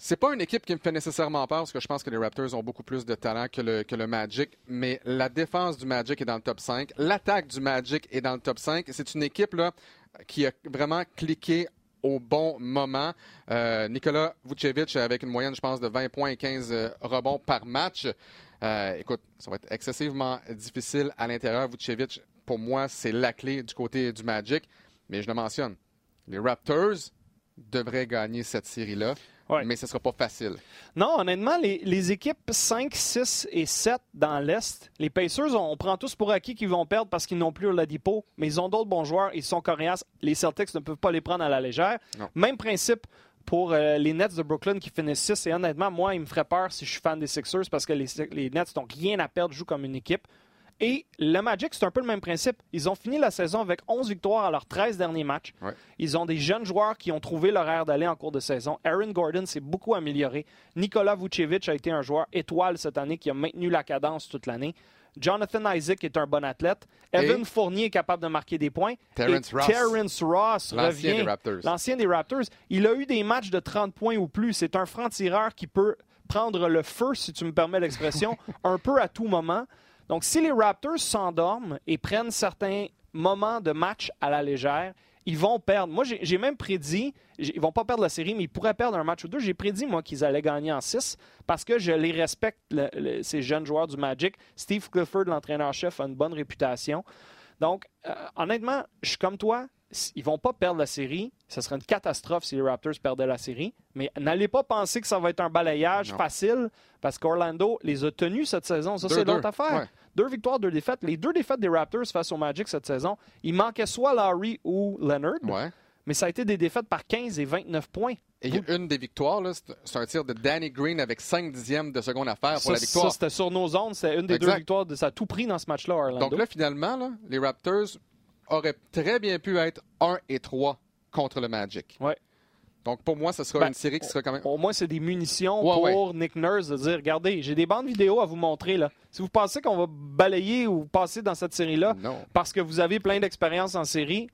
C'est pas une équipe qui me fait nécessairement peur parce que je pense que les Raptors ont beaucoup plus de talent que le, que le Magic, mais la défense du Magic est dans le top 5. L'attaque du Magic est dans le top 5. C'est une équipe là, qui a vraiment cliqué au bon moment. Euh, Nikola Vucevic avec une moyenne, je pense, de 20 points et 15 euh, rebonds par match. Euh, écoute, ça va être excessivement difficile à l'intérieur. Vucevic, pour moi, c'est la clé du côté du Magic. Mais je le mentionne, les Raptors devraient gagner cette série-là, Ouais. mais ce ne sera pas facile. Non, honnêtement, les, les équipes 5, 6 et 7 dans l'Est, les Pacers, on, on prend tous pour acquis qu'ils vont perdre parce qu'ils n'ont plus Oladipo, mais ils ont d'autres bons joueurs, ils sont coriaces. Les Celtics ne peuvent pas les prendre à la légère. Non. Même principe pour euh, les Nets de Brooklyn qui finissent 6. Et honnêtement, moi, il me ferait peur si je suis fan des Sixers parce que les, les Nets n'ont rien à perdre, jouent comme une équipe. Et le Magic, c'est un peu le même principe. Ils ont fini la saison avec 11 victoires à leurs 13 derniers matchs. Ouais. Ils ont des jeunes joueurs qui ont trouvé leur air d'aller en cours de saison. Aaron Gordon s'est beaucoup amélioré. Nicolas Vucevic a été un joueur étoile cette année qui a maintenu la cadence toute l'année. Jonathan Isaac est un bon athlète. Evan Et- Fournier est capable de marquer des points. Terrence Et Ross. Terrence Ross L'ancien revient. des des Raptors. Il a eu des matchs de 30 points ou plus. C'est un franc-tireur qui peut prendre le feu, si tu me permets l'expression, un peu à tout moment. Donc, si les Raptors s'endorment et prennent certains moments de match à la légère, ils vont perdre. Moi, j'ai même prédit, ils vont pas perdre la série, mais ils pourraient perdre un match ou deux. J'ai prédit, moi, qu'ils allaient gagner en 6 parce que je les respecte, ces jeunes joueurs du Magic. Steve Clifford, l'entraîneur-chef, a une bonne réputation. Donc, euh, honnêtement, je suis comme toi. Ils vont pas perdre la série. Ce serait une catastrophe si les Raptors perdaient la série. Mais n'allez pas penser que ça va être un balayage Non. facile parce qu'Orlando les a tenus cette saison. Ça, c'est l'autre affaire. Ouais. Deux victoires, deux défaites. Les deux défaites des Raptors face au Magic cette saison, il manquait soit Larry ou Leonard, Ouais. mais ça a été des défaites par 15 et 29 points. Et une des victoires, c'est c'est un tir de Danny Green avec 5 dixièmes de seconde à faire pour Ça, la victoire. ça, c'était sur nos ondes. C'était une des deux victoires. De, ça a tout pris dans ce match-là, Orlando. Donc là, finalement, là, les Raptors auraient très bien pu être 1 et 3 contre le Magic. Ouais. Donc pour moi, ce sera Ben, une série qui sera quand même. Au moins, c'est des munitions Ouais, pour Nick Nurse de dire regardez, j'ai des bandes vidéo à vous montrer. là. Si vous pensez qu'on va balayer ou passer dans cette série-là parce que vous avez plein d'expérience en série,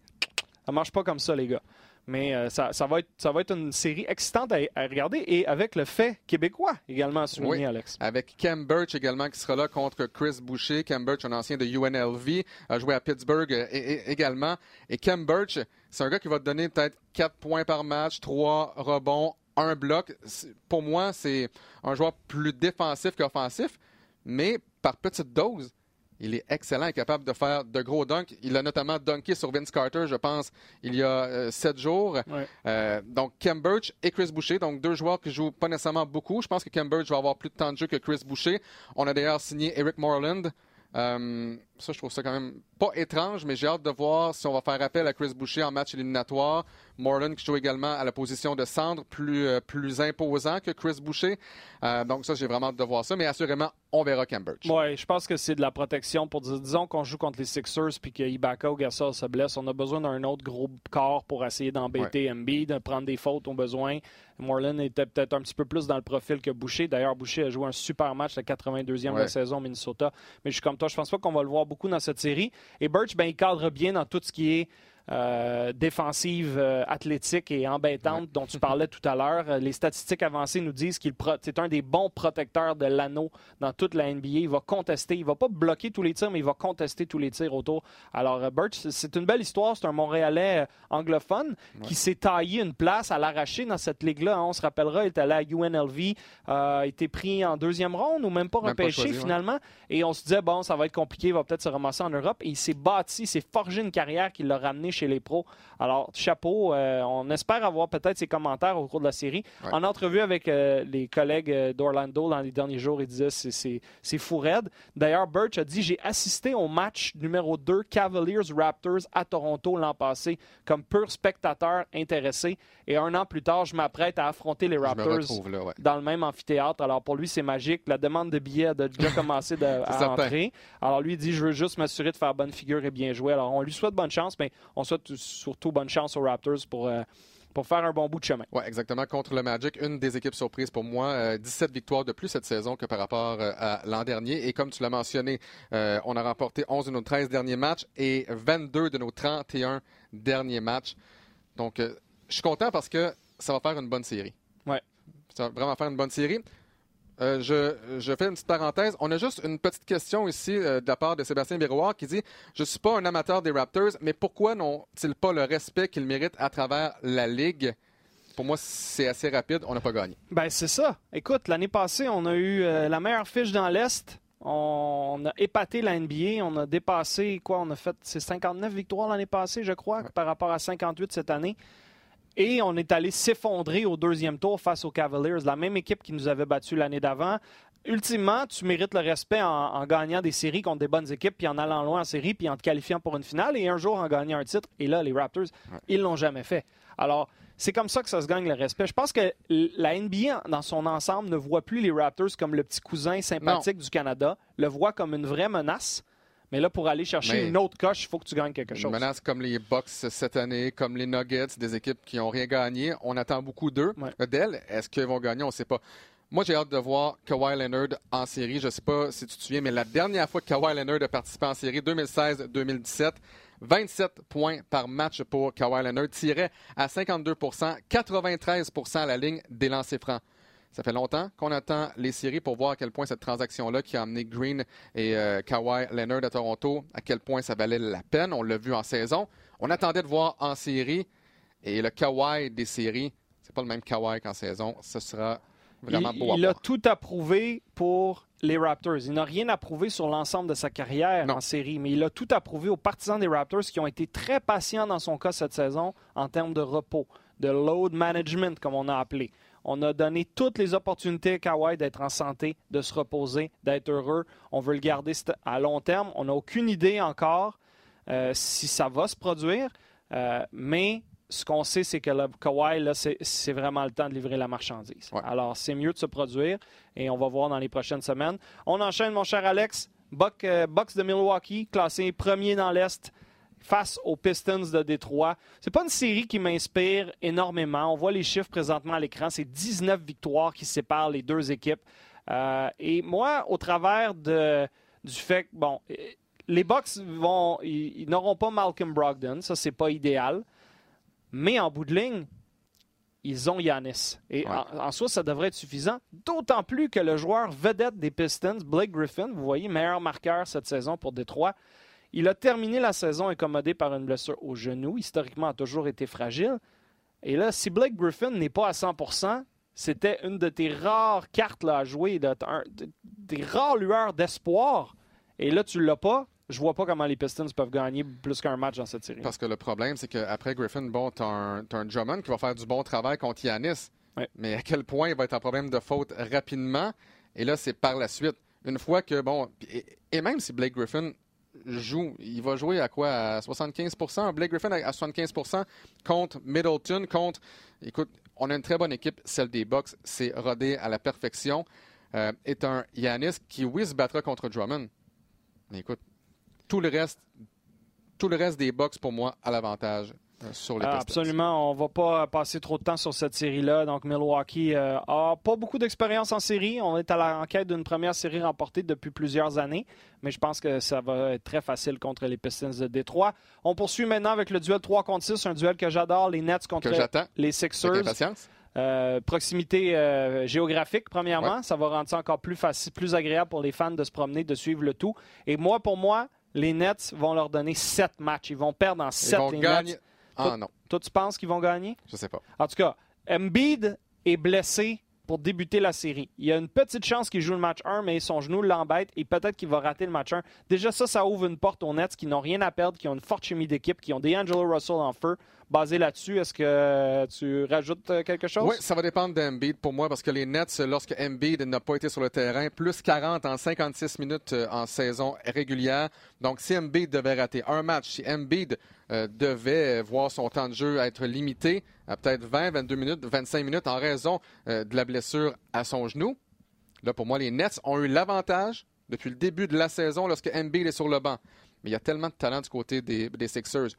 ça marche pas comme ça, les gars. Mais euh, ça, ça va être, ça va être une série excitante à, à regarder et avec le fait québécois également à souligner, Oui. Alex. Avec Cam Birch également qui sera là contre Chris Boucher. Cam Birch, un ancien de UNLV, a joué à Pittsburgh euh, et- et- également. Et Cam Birch, c'est un gars qui va te donner peut-être 4 points par match, 3 rebonds, un bloc. Pour moi, c'est un joueur plus défensif qu'offensif, mais par petite dose. Il est excellent et capable de faire de gros dunks. Il a notamment dunké sur Vince Carter, je pense, il y a euh, sept jours. Ouais. Euh, donc, Cam Birch et Chris Boucher, donc deux joueurs qui jouent pas nécessairement beaucoup. Je pense que Cam Birch va avoir plus de temps de jeu que Chris Boucher. On a d'ailleurs signé Eric Moreland. Euh, ça, je trouve ça quand même pas étrange, mais j'ai hâte de voir si on va faire appel à Chris Boucher en match éliminatoire. Moreland qui joue également à la position de centre, plus, euh, plus imposant que Chris Boucher. Euh, donc ça, j'ai vraiment hâte de voir ça, mais assurément, on verra Cam Birch. Oui, je pense que c'est de la protection pour dire, disons qu'on joue contre les Sixers puis que Ibaka ou Gasol se blesse, on a besoin d'un autre gros corps pour essayer d'embêter MB, de prendre des fautes au besoin. Moreland était peut-être un petit peu plus dans le profil que Boucher. D'ailleurs, Boucher a joué un super match, le 82e de la saison au Minnesota. Mais je suis comme toi, je pense pas qu'on va le voir beaucoup dans cette série. Et Birch, ben, il cadre bien dans tout ce qui est euh, défensive euh, athlétique et embêtante dont tu parlais tout à l'heure. Euh, les statistiques avancées nous disent qu'il c'est un des bons protecteurs de l'anneau dans toute la NBA. Il va contester, il va pas bloquer tous les tirs, mais il va contester tous les tirs autour. Alors, Birch, c'est une belle histoire. C'est un Montréalais anglophone qui s'est taillé une place à l'arracher dans cette ligue-là. On se rappellera, il est allé à UNLV, a été pris en deuxième ronde ou même pas repêché finalement. Et on se disait, bon, ça va être compliqué, il va peut-être se ramasser en Europe. Et il s'est bâti, il s'est forgé une carrière qui l'a ramené chez les pros. Alors, chapeau. Euh, on espère avoir peut-être ses commentaires au cours de la série. En entrevue avec euh, les collègues euh, d'Orlando dans les derniers jours, il disait c'est fou raide. D'ailleurs, Birch a dit J'ai assisté au match numéro 2 Cavaliers-Raptors à Toronto l'an passé comme pur spectateur intéressé. Et un an plus tard, je m'apprête à affronter les Raptors dans le même amphithéâtre. Alors, pour lui, c'est magique. La demande de billets a déjà commencé de, à entrer. Alors, lui, il dit Je veux juste m'assurer de faire bonne figure et bien jouer. Alors, on lui souhaite bonne chance, mais on souhaite surtout bonne chance aux Raptors pour, euh, pour faire un bon bout de chemin. Oui, exactement. Contre le Magic, une des équipes surprises pour moi. 17 euh, victoires de plus cette saison que par rapport euh, à l'an dernier. Et comme tu l'as mentionné, on a remporté 11 de nos 13 derniers matchs et 22 de nos 31 derniers matchs. Donc, je suis content parce que ça va faire une bonne série. Ouais. Ça va vraiment faire une bonne série. Euh, je, fais une petite parenthèse. On a juste une petite question ici euh, de la part de Sébastien Biroir qui dit Je ne suis pas un amateur des Raptors, mais pourquoi n'ont-ils pas le respect qu'ils méritent à travers la Ligue pour moi, c'est assez rapide. On n'a pas gagné. Ben, c'est ça. Écoute, l'année passée, on a eu euh, la meilleure fiche dans l'Est. On a épaté la NBA. On a dépassé, quoi, on a fait, c'est 59 victoires l'année passée, je crois, par rapport à 58 cette année. Et on est allé s'effondrer au deuxième tour face aux Cavaliers, la même équipe qui nous avait battu l'année d'avant. Ultimement, tu mérites le respect en, gagnant des séries contre des bonnes équipes, puis en allant loin en série, puis en te qualifiant pour une finale, et un jour en gagnant un titre. Et là, les Raptors, ils l'ont jamais fait. Alors, c'est comme ça que ça se gagne le respect. Je pense que la NBA, dans son ensemble, ne voit plus les Raptors comme le petit cousin sympathique du Canada, le voit comme une vraie menace. Mais là, pour aller chercher une autre coche, il faut que tu gagnes quelque chose. Une menace comme les Bucks cette année, comme les Nuggets, des équipes qui n'ont rien gagné. On attend beaucoup d'eux, d'elles. Est-ce qu'ils vont gagner? On ne sait pas. Moi, j'ai hâte de voir Kawhi Leonard en série. Je ne sais pas si tu te souviens, mais la dernière fois que Kawhi Leonard a participé en série, 2016-2017, 27 points par match pour Kawhi Leonard, tirait à 52% 93% à la ligne des lancers francs. Ça fait longtemps qu'on attend les séries pour voir à quel point cette transaction-là qui a amené Green et euh, Kawhi Leonard à Toronto, à quel point ça valait la peine. On l'a vu en saison. On attendait de voir en série. Et le Kawhi des séries, c'est pas le même Kawhi qu'en saison. Ce sera vraiment il, beau à Il a tout approuvé pour les Raptors. Il n'a rien approuvé sur l'ensemble de sa carrière en série, mais il a tout approuvé aux partisans des Raptors qui ont été très patients dans son cas cette saison en termes de repos, de load management, comme on a appelé. On a donné toutes les opportunités à Kawhi d'être en santé, de se reposer, d'être heureux. On veut le garder à long terme. On n'a aucune idée encore euh, si ça va se produire, euh, mais ce qu'on sait, c'est que le Kawhi, c'est vraiment le temps de livrer la marchandise. Alors, c'est mieux de se produire et on va voir dans les prochaines semaines. On enchaîne, mon cher Alex. Bucks euh, de Milwaukee, classé premier dans l'Est face aux Pistons de Détroit. C'est pas une série qui m'inspire énormément. On voit les chiffres présentement à l'écran. C'est 19 victoires qui séparent les deux équipes. Euh, et moi, au travers de, du fait que, bon, les Bucks vont, ils, n'auront pas Malcolm Brogdon. Ça, c'est pas idéal. Mais en bout de ligne, ils ont Yanis. Et en, en, soi, ça devrait être suffisant. D'autant plus que le joueur vedette des Pistons, Blake Griffin, vous voyez, meilleur marqueur cette saison pour Détroit, il a terminé la saison incommodé par une blessure au genou. Historiquement, a toujours été fragile. Et là, si Blake Griffin n'est pas à 100% c'était une de tes rares cartes à jouer, de, des rares lueurs d'espoir. Et là, tu ne l'as pas. Je vois pas comment les Pistons peuvent gagner plus qu'un match dans cette série. Parce que le problème, c'est qu'après Griffin, bon, tu as, un Drummond qui va faire du bon travail contre Yanis. Mais à quel point il va être un problème de faute rapidement? Et là, c'est par la suite. Une fois que, bon, et même si Blake Griffin joue. Il va jouer à quoi? À 75% Blake Griffin à 75% contre Middleton, contre. Écoute, on a une très bonne équipe, celle des Bucks. C'est rodé à la perfection. Euh, est un Yanis qui, oui, se battra contre Drummond. Écoute, tout le reste, tout le reste des Bucks, pour moi, a l'avantage sur les Ah, absolument. On va pas passer trop de temps sur cette série-là. Donc, Milwaukee euh, a pas beaucoup d'expérience en série. On est à la enquête d'une première série remportée depuis plusieurs années. Mais je pense que ça va être très facile contre les Pistons de Détroit. On poursuit maintenant avec le duel 3 contre 6, un duel que j'adore. Les Nets contre les Sixers. Euh, proximité euh, géographique, premièrement. Ça va rendre ça encore plus facile, plus agréable pour les fans de se promener, de suivre le tout. Et moi, pour moi, les Nets vont leur donner sept matchs. Ils vont perdre en sept, les. Nets. Ah non, Toi, tu penses qu'ils vont gagner? je sais pas. En tout cas, Embiid est blessé pour débuter la série. Il y a une petite chance qu'il joue le match 1, mais son genou l'embête et peut-être qu'il va rater le match 1. Déjà, ça, ça ouvre une porte aux Nets qui n'ont rien à perdre, qui ont une forte chimie d'équipe, qui ont D'Angelo Russell en feu. Basé là-dessus, est-ce que tu rajoutes euh, quelque chose? Oui, ça va dépendre d'Embiid pour moi parce que les Nets, lorsque Embiid n'a pas été sur le terrain, plus 40 en 56 minutes euh, en saison régulière. Donc, si Embiid devait rater un match, si Embiid euh, devait voir son temps de jeu être limité à peut-être 20, 22 minutes, 25 minutes en raison de la blessure à son genou, là, pour moi, les Nets ont eu l'avantage depuis le début de la saison lorsque Embiid est sur le banc. Mais il y a tellement de talent du côté des Sixers.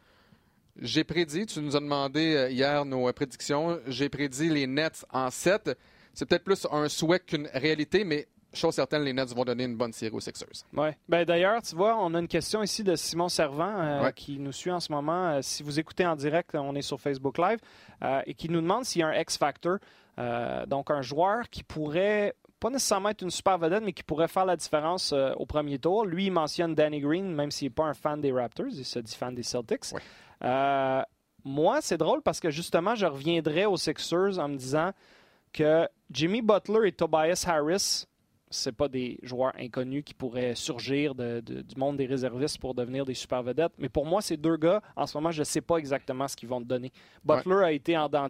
J'ai prédit, tu nous as demandé euh, hier nos euh, prédictions, j'ai prédit les Nets en 7. C'est peut-être plus un souhait qu'une réalité, mais chose certaine, les Nets vont donner une bonne série aux Sixers. Ouais. Ben, D'ailleurs, tu vois, on a une question ici de Simon Servant euh, Ouais. qui nous suit en ce moment. Euh, si vous écoutez en direct, on est sur Facebook Live, euh, et qui nous demande s'il y a un X-Factor, donc un joueur qui pourrait pas nécessairement être une super vedette, mais qui pourrait faire la différence euh, au premier tour. Lui, il mentionne Danny Green, même s'il n'est pas un fan des Raptors, il se dit fan des Celtics. Ouais. Euh, moi, c'est drôle parce que justement, je reviendrai aux Sixers en me disant que Jimmy Butler et Tobias Harris, c'est pas des joueurs inconnus qui pourraient surgir de- de- du monde des réservistes pour devenir des super vedettes. Mais pour moi, ces deux gars, en ce moment, je ne sais pas exactement ce qu'ils vont te donner. Butler a été en dents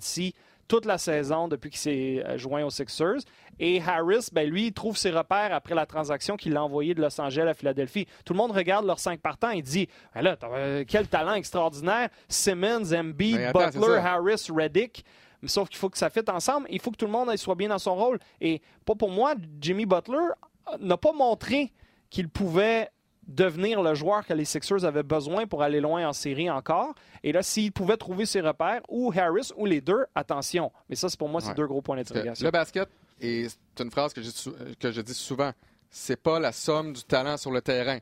toute la saison depuis qu'il s'est euh, joint aux Sixers. Et Harris, ben lui, il trouve ses repères après la transaction qu'il a envoyée de Los Angeles à Philadelphie. Tout le monde regarde leurs cinq partants et dit Ben là, euh, quel talent extraordinaire Simmons, Embiid, c'est Butler. Harris, Reddick. Sauf qu'il faut que ça fitte ensemble. Il faut que tout le monde soit bien dans son rôle. Et pas pour moi, Jimmy Butler euh, n'a pas montré qu'il pouvait devenir le joueur que les Sixers avaient besoin pour aller loin en série encore. Et là, s'il pouvait trouver ses repères, ou Harris ou les deux, attention. Mais ça, c'est pour moi, c'est Ouais. deux gros points d'interrogation. Le basket, et c'est une phrase que je, que je dis souvent, c'est pas la somme du talent sur le terrain.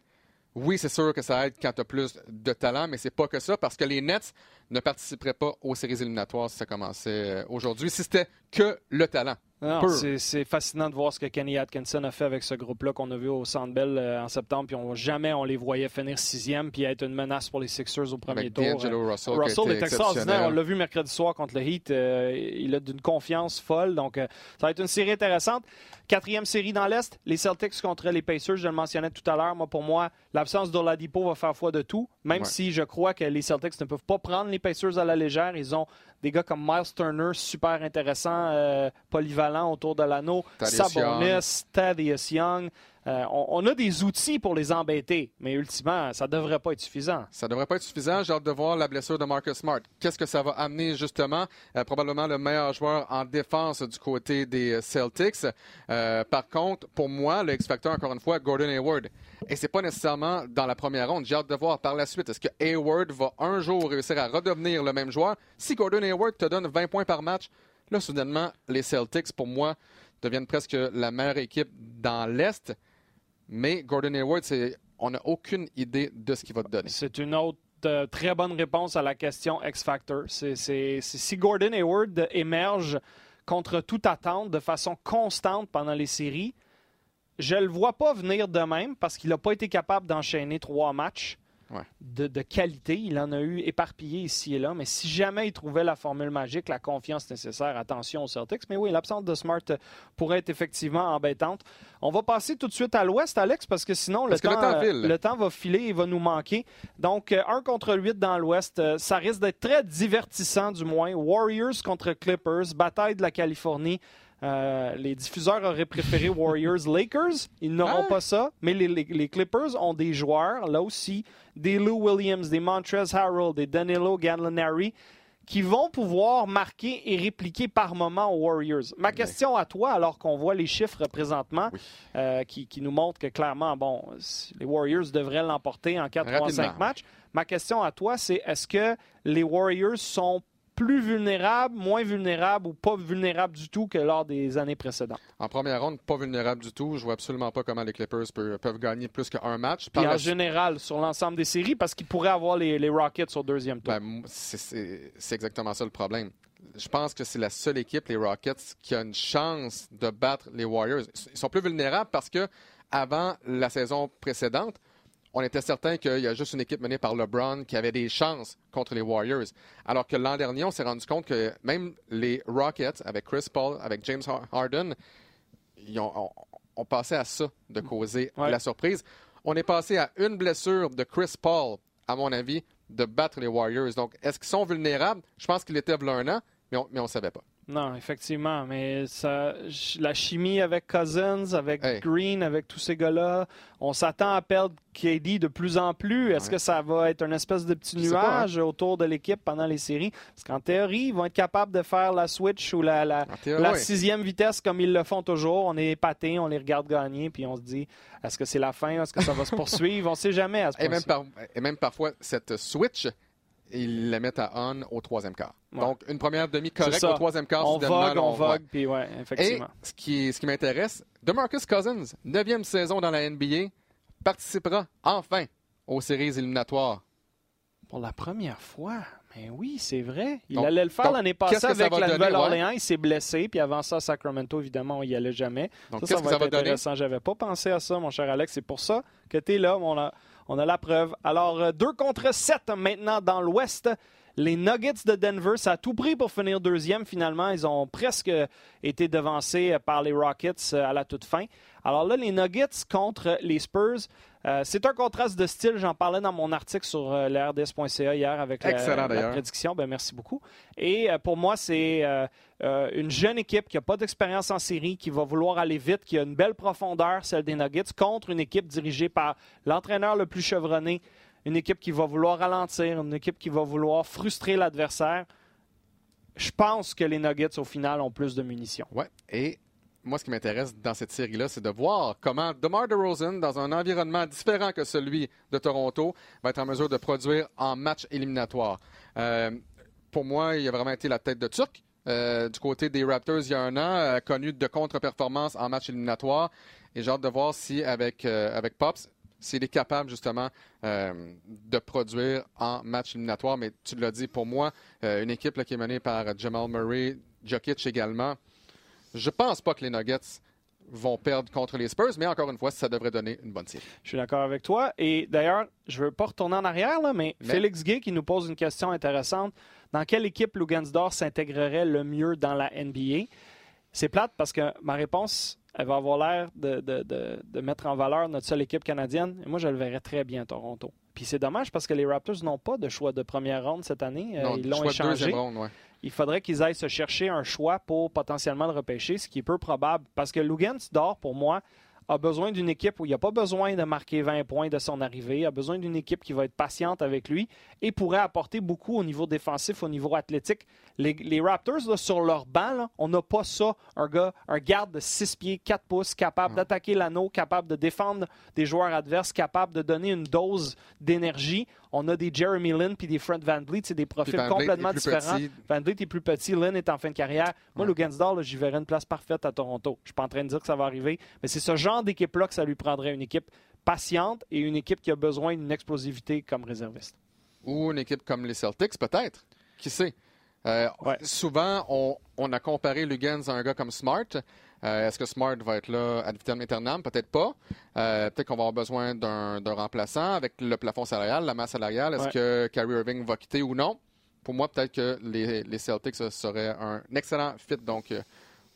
Oui, c'est sûr que ça aide quand tu as plus de talent, mais c'est pas que ça, parce que les Nets ne participeraient pas aux séries éliminatoires si ça commençait euh, aujourd'hui, si c'était que le talent. C'est, fascinant de voir ce que Kenny Atkinson a fait avec ce groupe-là qu'on a vu au Centre Bell euh, en septembre. Puis on, jamais on les voyait finir sixième puis être une menace pour les Sixers au premier Avec tour. D'Angelo Russell, Russell est extraordinaire. On l'a vu mercredi soir contre le Heat. Euh, il a d'une confiance folle. Donc, euh, ça va être une série intéressante. Quatrième série dans l'Est, les Celtics contre les Pacers. Je le mentionnais tout à l'heure. Moi, pour moi, l'absence d'Oladipo va faire foi de tout. Même Ouais. si je crois que les Celtics ne peuvent pas prendre les Pacers à la légère. Ils ont des gars comme Miles Turner, super intéressant, euh, polyvalent autour de l'anneau. Thaddeus Sabonis, Thaddeus Young. Euh, on, a des outils pour les embêter, mais ultimement, ça ne devrait pas être suffisant. Ça devrait pas être suffisant. J'ai hâte de voir la blessure de Marcus Smart. Qu'est-ce que ça va amener justement? Euh, probablement le meilleur joueur en défense du côté des Celtics. Euh, par contre, pour moi, le X-Factor, encore une fois, Gordon Hayward. Et c'est pas nécessairement dans la première ronde. J'ai hâte de voir par la suite. Est-ce que Hayward va un jour réussir à redevenir le même joueur? Si Gordon Hayward te donne 20 points par match, là, soudainement, les Celtics, pour moi, deviennent presque la meilleure équipe dans l'Est. Mais Gordon Hayward, c'est, on n'a aucune idée de ce qu'il va te donner. C'est une autre euh, très bonne réponse à la question X-Factor. C'est, c'est- si Gordon Hayward émerge contre toute attente de façon constante pendant les séries, je le vois pas venir de même parce qu'il n'a pas été capable d'enchaîner trois matchs Ouais. de, de qualité. Il en a eu éparpillé ici et là, mais si jamais il trouvait la formule magique, la confiance nécessaire, attention aux Celtics. Mais oui, l'absence de Smart euh, pourrait être effectivement embêtante. On va passer tout de suite à l'ouest, Alex, parce que sinon, le que le temps, temps euh, file. le temps va filer et va nous manquer. Donc, euh, 1 contre 8 dans l'ouest, euh, ça risque d'être très divertissant, du moins. Warriors contre Clippers, bataille de la Californie. Euh, les diffuseurs auraient préféré Warriors-Lakers. Ils n'auront Ah. pas ça. Mais les, les- les Clippers ont des joueurs, là aussi, des Lou Williams, des Montrezl Harrell, des Danilo Gallinari, qui vont pouvoir marquer et répliquer par moment aux Warriors. Ma question à toi, alors qu'on voit les chiffres présentement, Oui. euh, qui, qui nous montrent que clairement, bon, les Warriors devraient l'emporter en 4 3 5 Rapidement. matchs. Ma question à toi, c'est est-ce que les Warriors sont plus vulnérables, moins vulnérables ou pas vulnérables du tout que lors des années précédentes? En première ronde, pas vulnérable du tout. Je vois absolument pas comment les Clippers peuvent, peuvent gagner plus qu'un match. Puis en la- général, sur l'ensemble des séries, parce qu'ils pourraient avoir les, les Rockets au deuxième tour. Ben, c'est exactement ça le problème. Je pense que c'est la seule équipe, les Rockets, qui a une chance de battre les Warriors. Ils sont plus vulnérables parce que avant la saison précédente, on était certain qu'il y a juste une équipe menée par LeBron qui avait des chances contre les Warriors. Alors que l'an dernier, on s'est rendu compte que même les Rockets, avec Chris Paul, avec James Har- Harden, ils ont, ont passé à ça de causer Ouais. la surprise. On est passé à une blessure de Chris Paul, à mon avis, de battre les Warriors. Donc, est-ce qu'ils sont vulnérables? Je pense qu'ils l'étaient il y a un an, mais on ne savait pas. Non, effectivement, mais ça, la chimie avec Cousins, avec Hey. Green, avec tous ces gars-là, on s'attend à perdre KD de plus en plus. Est-ce Ouais. que ça va être une espèce de petit pas, hein. nuage autour de l'équipe pendant les séries? Parce qu'en théorie, ils vont être capables de faire la switch ou la, la, En théorie, la oui. sixième vitesse comme ils le font toujours. On est épatés, on les regarde gagner, puis on se dit, est-ce que c'est la fin? Est-ce que ça va se poursuivre? On ne sait jamais à ce Et même, point-ci. par- et même parfois, cette switch, ils la mettent à on au troisième quart. Ouais. Donc, une première demi correcte au troisième quart. On vogue, on vogue, puis ouais, Et effectivement. ce qui, ce qui m'intéresse, DeMarcus Cousins, neuvième saison dans la NBA, participera enfin aux séries éliminatoires. Pour la première fois? Mais oui, c'est vrai. Il Donc- allait le faire l'année passée avec la Nouvelle-Orléans. Il s'est blessé. Puis avant ça, à Sacramento, évidemment, on y allait jamais. Donc, ça, ça que va ça être va donner? intéressant. J'avais pas pensé à ça, mon cher Alex. C'est pour ça que tu es là. On a, on a la preuve. Alors, euh, 2 contre 7 maintenant dans l'Ouest. Les Nuggets de Denver, ça a tout pris pour finir deuxième finalement. Ils ont presque été devancés par les Rockets euh, à la toute fin. Alors là, les Nuggets contre les Spurs, euh, c'est un contraste de style. J'en parlais dans mon article sur euh, le RDS.ca hier avec la, prédiction. Ben, merci beaucoup. Et euh, pour moi, c'est une jeune équipe qui n'a pas d'expérience en série, qui va vouloir aller vite, qui a une belle profondeur, celle des Nuggets, contre une équipe dirigée par l'entraîneur le plus chevronné, une équipe qui va vouloir ralentir, une équipe qui va vouloir frustrer l'adversaire. Je pense que les Nuggets, au final, ont plus de munitions. Ouais. Et moi, ce qui m'intéresse dans cette série-là, c'est de voir comment DeMar DeRozan, dans un environnement différent que celui de Toronto, va être en mesure de produire en match éliminatoire. Euh, pour moi, il a vraiment été la tête de Turc. Euh, du côté des Raptors, il y a un an, connu de contre-performance en match éliminatoire. Et j'ai hâte de voir si, avec, euh, avec Pops, s'il est capable justement euh, de produire en match éliminatoire. Mais tu l'as dit, pour moi, euh, une équipe là, qui est menée par Jamal Murray, Jokic également, je pense pas que les Nuggets vont perdre contre les Spurs, mais encore une fois, ça devrait donner une bonne série. Je suis d'accord avec toi. Et d'ailleurs, je veux pas retourner en arrière, là, mais, Mais- Félix Gay qui nous pose une question intéressante. Dans quelle équipe Lugansdor s'intégrerait le mieux dans la NBA? C'est plate parce que ma réponse, elle va avoir l'air de, de- de- de mettre en valeur notre seule équipe canadienne. Et moi, je le verrais très bien Toronto. Puis c'est dommage parce que les Raptors n'ont pas de choix de première ronde cette année. Euh, Non, Ils l'ont de échangé. deuxième ronde, ouais. il faudrait qu'ils aillent se chercher un choix pour potentiellement le repêcher, ce qui est peu probable. Parce que Lugansdor, pour moi, a besoin d'une équipe où il n'y a pas besoin de marquer 20 points de son arrivée, a besoin d'une équipe qui va être patiente avec lui et pourrait apporter beaucoup au niveau défensif, au niveau athlétique. Les, les Raptors, là, sur leur banc, là, on n'a pas ça, un gars, un garde de 6 pieds, 4 pouces, capable d'attaquer l'anneau, capable de défendre des joueurs adverses, capable de donner une dose d'énergie. On a des Jeremy Lin puis des Fred Van Vliet, c'est des profils complètement différents. petit. Van Vliet est plus petit, Lynn est en fin de carrière. Moi, Ouais. Lugansdor, j'y verrais une place parfaite à Toronto. Je suis pas en train de dire que ça va arriver, mais c'est ce genre d'équipe-là que ça lui prendrait. Une équipe patiente et une équipe qui a besoin d'une explosivité comme réserviste. Ou une équipe comme les Celtics, peut-être. Qui sait? Euh, Ouais. Souvent, on, on a comparé Lugans à un gars comme Smart. Euh, Est-ce que Smart va être là ad vitam aeternam? Peut-être pas. Euh, Peut-être qu'on va avoir besoin d'un remplaçant avec le plafond salarial, la masse salariale. Est-ce Ouais. que Kyrie Irving va quitter ou non? Pour moi, peut-être que les, les Celtics ce serait un excellent fit donc, euh,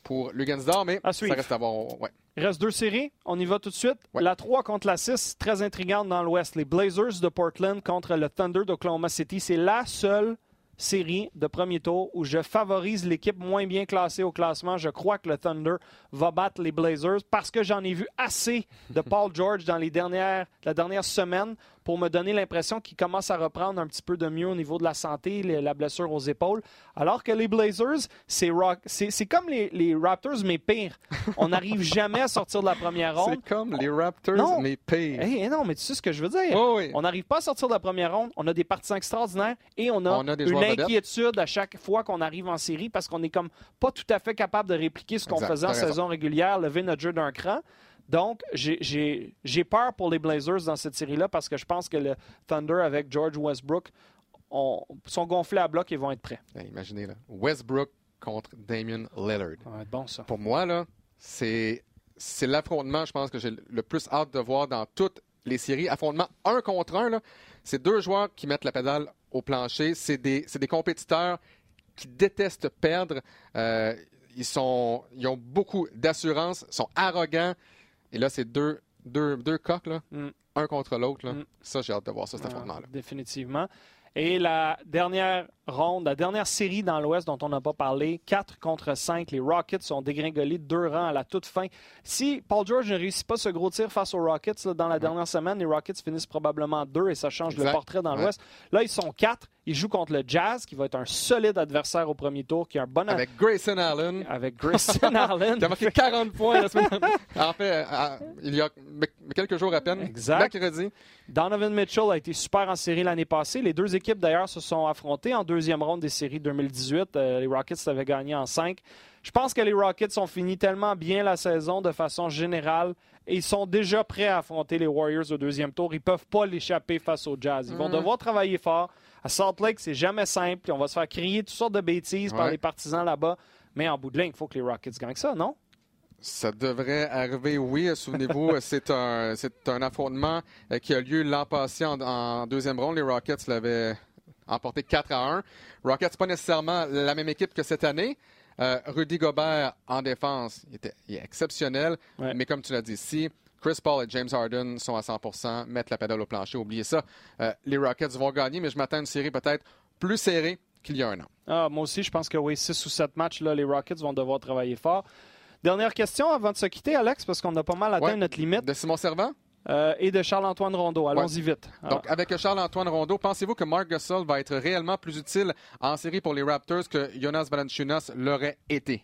pour Lugansdor, mais À ça reste à voir. Ouais. Il reste deux séries. On y va tout de suite. Ouais. La 3 contre la 6, très intrigante dans l'Ouest. Les Blazers de Portland contre le Thunder d'Oklahoma City. C'est la seule série de premier tour où je favorise l'équipe moins bien classée au classement. Je crois que le Thunder va battre les Blazers parce que j'en ai vu assez de Paul George dans les dernières, la dernière semaine pour me donner l'impression qu'ils commencent à reprendre un petit peu de mieux au niveau de la santé, les- la blessure aux épaules. Alors que les Blazers, c'est rock- c'est c'est comme les, les Raptors, mais pire. On n'arrive jamais à sortir de la première ronde. C'est comme les Raptors, Non. mais pire. Hey, hey, non, mais tu sais ce que je veux dire? Oh oui. On n'arrive pas à sortir de la première ronde. On a des partisans extraordinaires et on a, On a des une inquiétude à chaque fois qu'on arrive en série parce qu'on est comme pas tout à fait capable de répliquer ce qu'on Exact, faisait en raison. saison régulière, lever notre jeu d'un cran. Donc, j'ai- j'ai j'ai peur pour les Blazers dans cette série-là parce que je pense que le Thunder avec George Westbrook on- sont gonflés à bloc et vont être prêts. Imaginez, là. Westbrook contre Damien Lillard. Ça va être bon, ça. Pour moi, là, c'est c'est l'affrontement, je pense, que j'ai le plus hâte de voir dans toutes les séries. Affrontement un contre un, là. C'est deux joueurs qui mettent la pédale au plancher. C'est des, c'est des compétiteurs qui détestent perdre. Euh, ils, sont, ils ont beaucoup d'assurance, sont arrogants. Et là, c'est deux, deux, deux coqs, là, Mm. un contre l'autre. là. Mm. Ça, j'ai hâte de voir ça, cet Ah, affrontement-là. définitivement. Et la dernière ronde, la dernière série dans l'Ouest dont on n'a pas parlé, 4 contre 5. Les Rockets sont dégringolés de deux rangs à la toute fin. Si Paul George ne réussit pas ce gros tir face aux Rockets là, dans la dernière semaine, les Rockets finissent probablement deux et ça change le portrait dans Ouais. l'Ouest. Là, ils sont quatre. Ils jouent contre le Jazz, qui va être un solide adversaire au premier tour, qui a un bon Avec Grayson Allen, avec Grayson Allen. qui a marqué 40 points la semaine dernière. En fait, à- il y a quelques jours à peine, Exact. mercredi. Donovan Mitchell a été super en série l'année passée. Les deux équipes, d'ailleurs, se sont affrontées en deuxième ronde des séries 2018. Euh, les Rockets avaient gagné en cinq. Je pense que les Rockets ont fini tellement bien la saison de façon générale et ils sont déjà prêts à affronter les Warriors au deuxième tour. Ils peuvent pas l'échapper face au Jazz. Ils vont Mm. devoir travailler fort. À Salt Lake, c'est jamais simple. On va se faire crier toutes sortes de bêtises par les partisans là-bas. Mais en bout de ligne, il faut que les Rockets gagnent ça, non? Ça devrait arriver, oui. Souvenez-vous, c'est un, c'est un affrontement euh, qui a lieu l'an passé en, en deuxième ronde. Les Rockets l'avaient emporté 4 à 1. Rockets, pas nécessairement la même équipe que cette année. Euh, Rudy Gobert en défense, il, était, il est exceptionnel. Ouais. Mais comme tu l'as dit, si Chris Paul et James Harden sont à 100% mettent la pédale au plancher, oubliez ça. Euh, les Rockets vont gagner, mais je m'attends à une série peut-être plus serrée qu'il y a un an. Ah, moi aussi, je pense que oui, 6 ou 7 matchs, là, les Rockets vont devoir travailler fort. Dernière question avant de se quitter, Alex, parce qu'on a pas mal atteint Ouais. notre limite. De Simon Servant? Euh, et de Charles-Antoine Rondeau. Allons-y vite. Alors, Donc, avec Charles-Antoine Rondeau, pensez-vous que Marc Gasol va être réellement plus utile en série pour les Raptors que Jonas Valanciunas l'aurait été?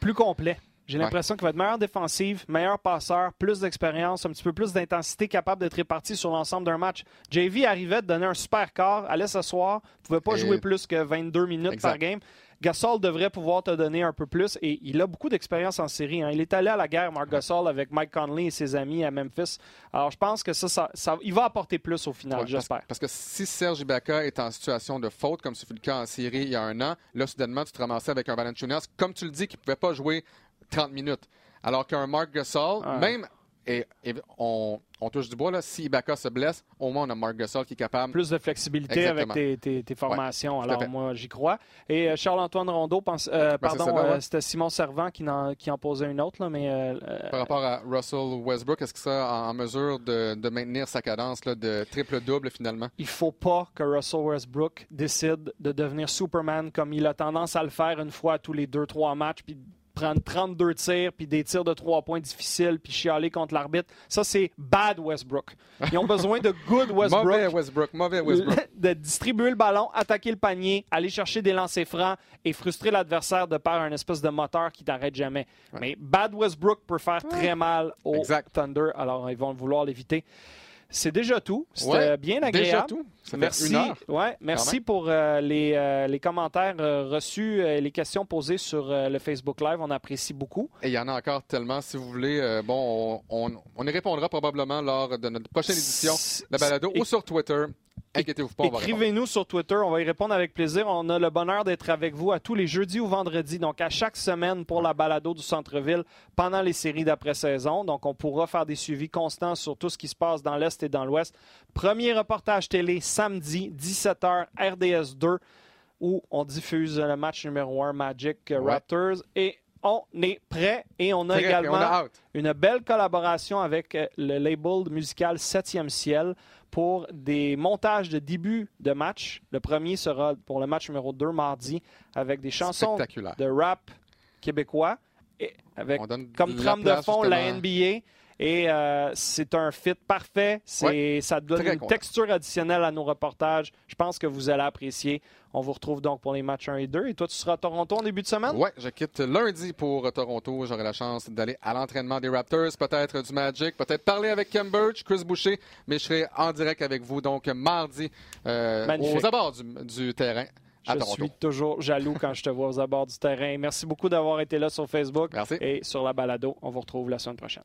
plus complet. J'ai Ouais. l'impression qu'il va être meilleur défensif, meilleur passeur, plus d'expérience, un petit peu plus d'intensité, capable d'être réparti sur l'ensemble d'un match. JV arrivait de donner un super corps, allait s'asseoir, pouvait pas Et- jouer plus que 22 minutes Exact. par game. Gasol devrait pouvoir te donner un peu plus et il a beaucoup d'expérience en série. hein. Il est allé à la guerre, Marc Gasol, avec Mike Conley et ses amis à Memphis. Alors je pense que ça, ça, ça- il va apporter plus au final, Ouais, parce, j'espère. parce que si Serge Ibaka est en situation de faute, comme ce fut le cas en série il y a un an, là, soudainement, tu te ramassais avec un Valanciunas, comme tu le dis, qui ne pouvait pas jouer 30 minutes. Alors qu'un Marc Gasol, Ouais. même, et, et on, on touche du bois, là, si Ibaka se blesse, au moins on a Marc Gasol qui est capable. plus de flexibilité Exactement. avec tes, tes- tes formations. Alors, moi, j'y crois. Et euh, Charles-Antoine Rondeau, pense, euh, Ben, pardon, euh, ouais. c'était Simon Servant qui en, qui en posait une autre, là, mais euh, Par rapport à Russell Westbrook, est-ce que ça en, en mesure de, de maintenir sa cadence là, de triple-double finalement? il faut pas que Russell Westbrook décide de devenir Superman comme il a tendance à le faire une fois tous les deux, trois matchs, puis prendre 32 tirs, puis des tirs de trois points difficiles, puis chialer contre l'arbitre. Ça, c'est bad Westbrook. Ils ont besoin de good Westbrook. Mauvais Westbrook, mauvais Westbrook. de distribuer le ballon, attaquer le panier, aller chercher des lancers francs et frustrer l'adversaire de par un espèce de moteur qui t'arrête jamais. Mais Bad Westbrook peut faire très mal au Exact. Thunder, alors ils vont vouloir l'éviter. C'est déjà tout. C'était Ouais, bien Déjà agréable. tout? Ça fait Merci, une heure. ouais, merci pour euh, les, euh, les commentaires euh, reçus et les questions posées sur le Facebook Live. On apprécie beaucoup. Et il y en a encore tellement. Si vous voulez, bon, on, on- on y répondra probablement lors de notre prochaine édition de la balado Et- ou sur Twitter. Inquiétez-vous pas, on va répondre. Écrivez-nous sur Twitter, on va y répondre avec plaisir. On a le bonheur d'être avec vous à tous les jeudis ou vendredis, donc à chaque semaine pour la balado du centre-ville pendant les séries d'après-saison. Donc on pourra faire des suivis constants sur tout ce qui se passe dans l'Est et dans l'Ouest. Premier reportage télé samedi, 17h, RDS 2, où on diffuse le match numéro 1 Magic Ouais. Raptors. Et on est prêt et on a Très, également on a hâte. une belle collaboration avec euh, le label musical 7e ciel pour des montages de début de match. Le premier sera pour le match numéro 2 mardi avec des chansons de rap québécois et avec comme trame de fond la. NBA Et euh, c'est un fit parfait. C'est, Ça donne une content. texture additionnelle à nos reportages. Je pense que vous allez apprécier. On vous retrouve donc pour les matchs 1 et 2. Et toi, tu seras à Toronto en début de semaine? Ouais, je quitte lundi pour Toronto. J'aurai la chance d'aller à l'entraînement des Raptors, peut-être du Magic, peut-être parler avec Ken Burch, Chris Boucher, mais je serai en direct avec vous donc mardi euh, aux abords du, du terrain à Je Toronto. suis toujours jaloux quand je te vois aux abords du terrain. Merci beaucoup d'avoir été là sur Facebook Merci. et sur la balado. On vous retrouve la semaine prochaine.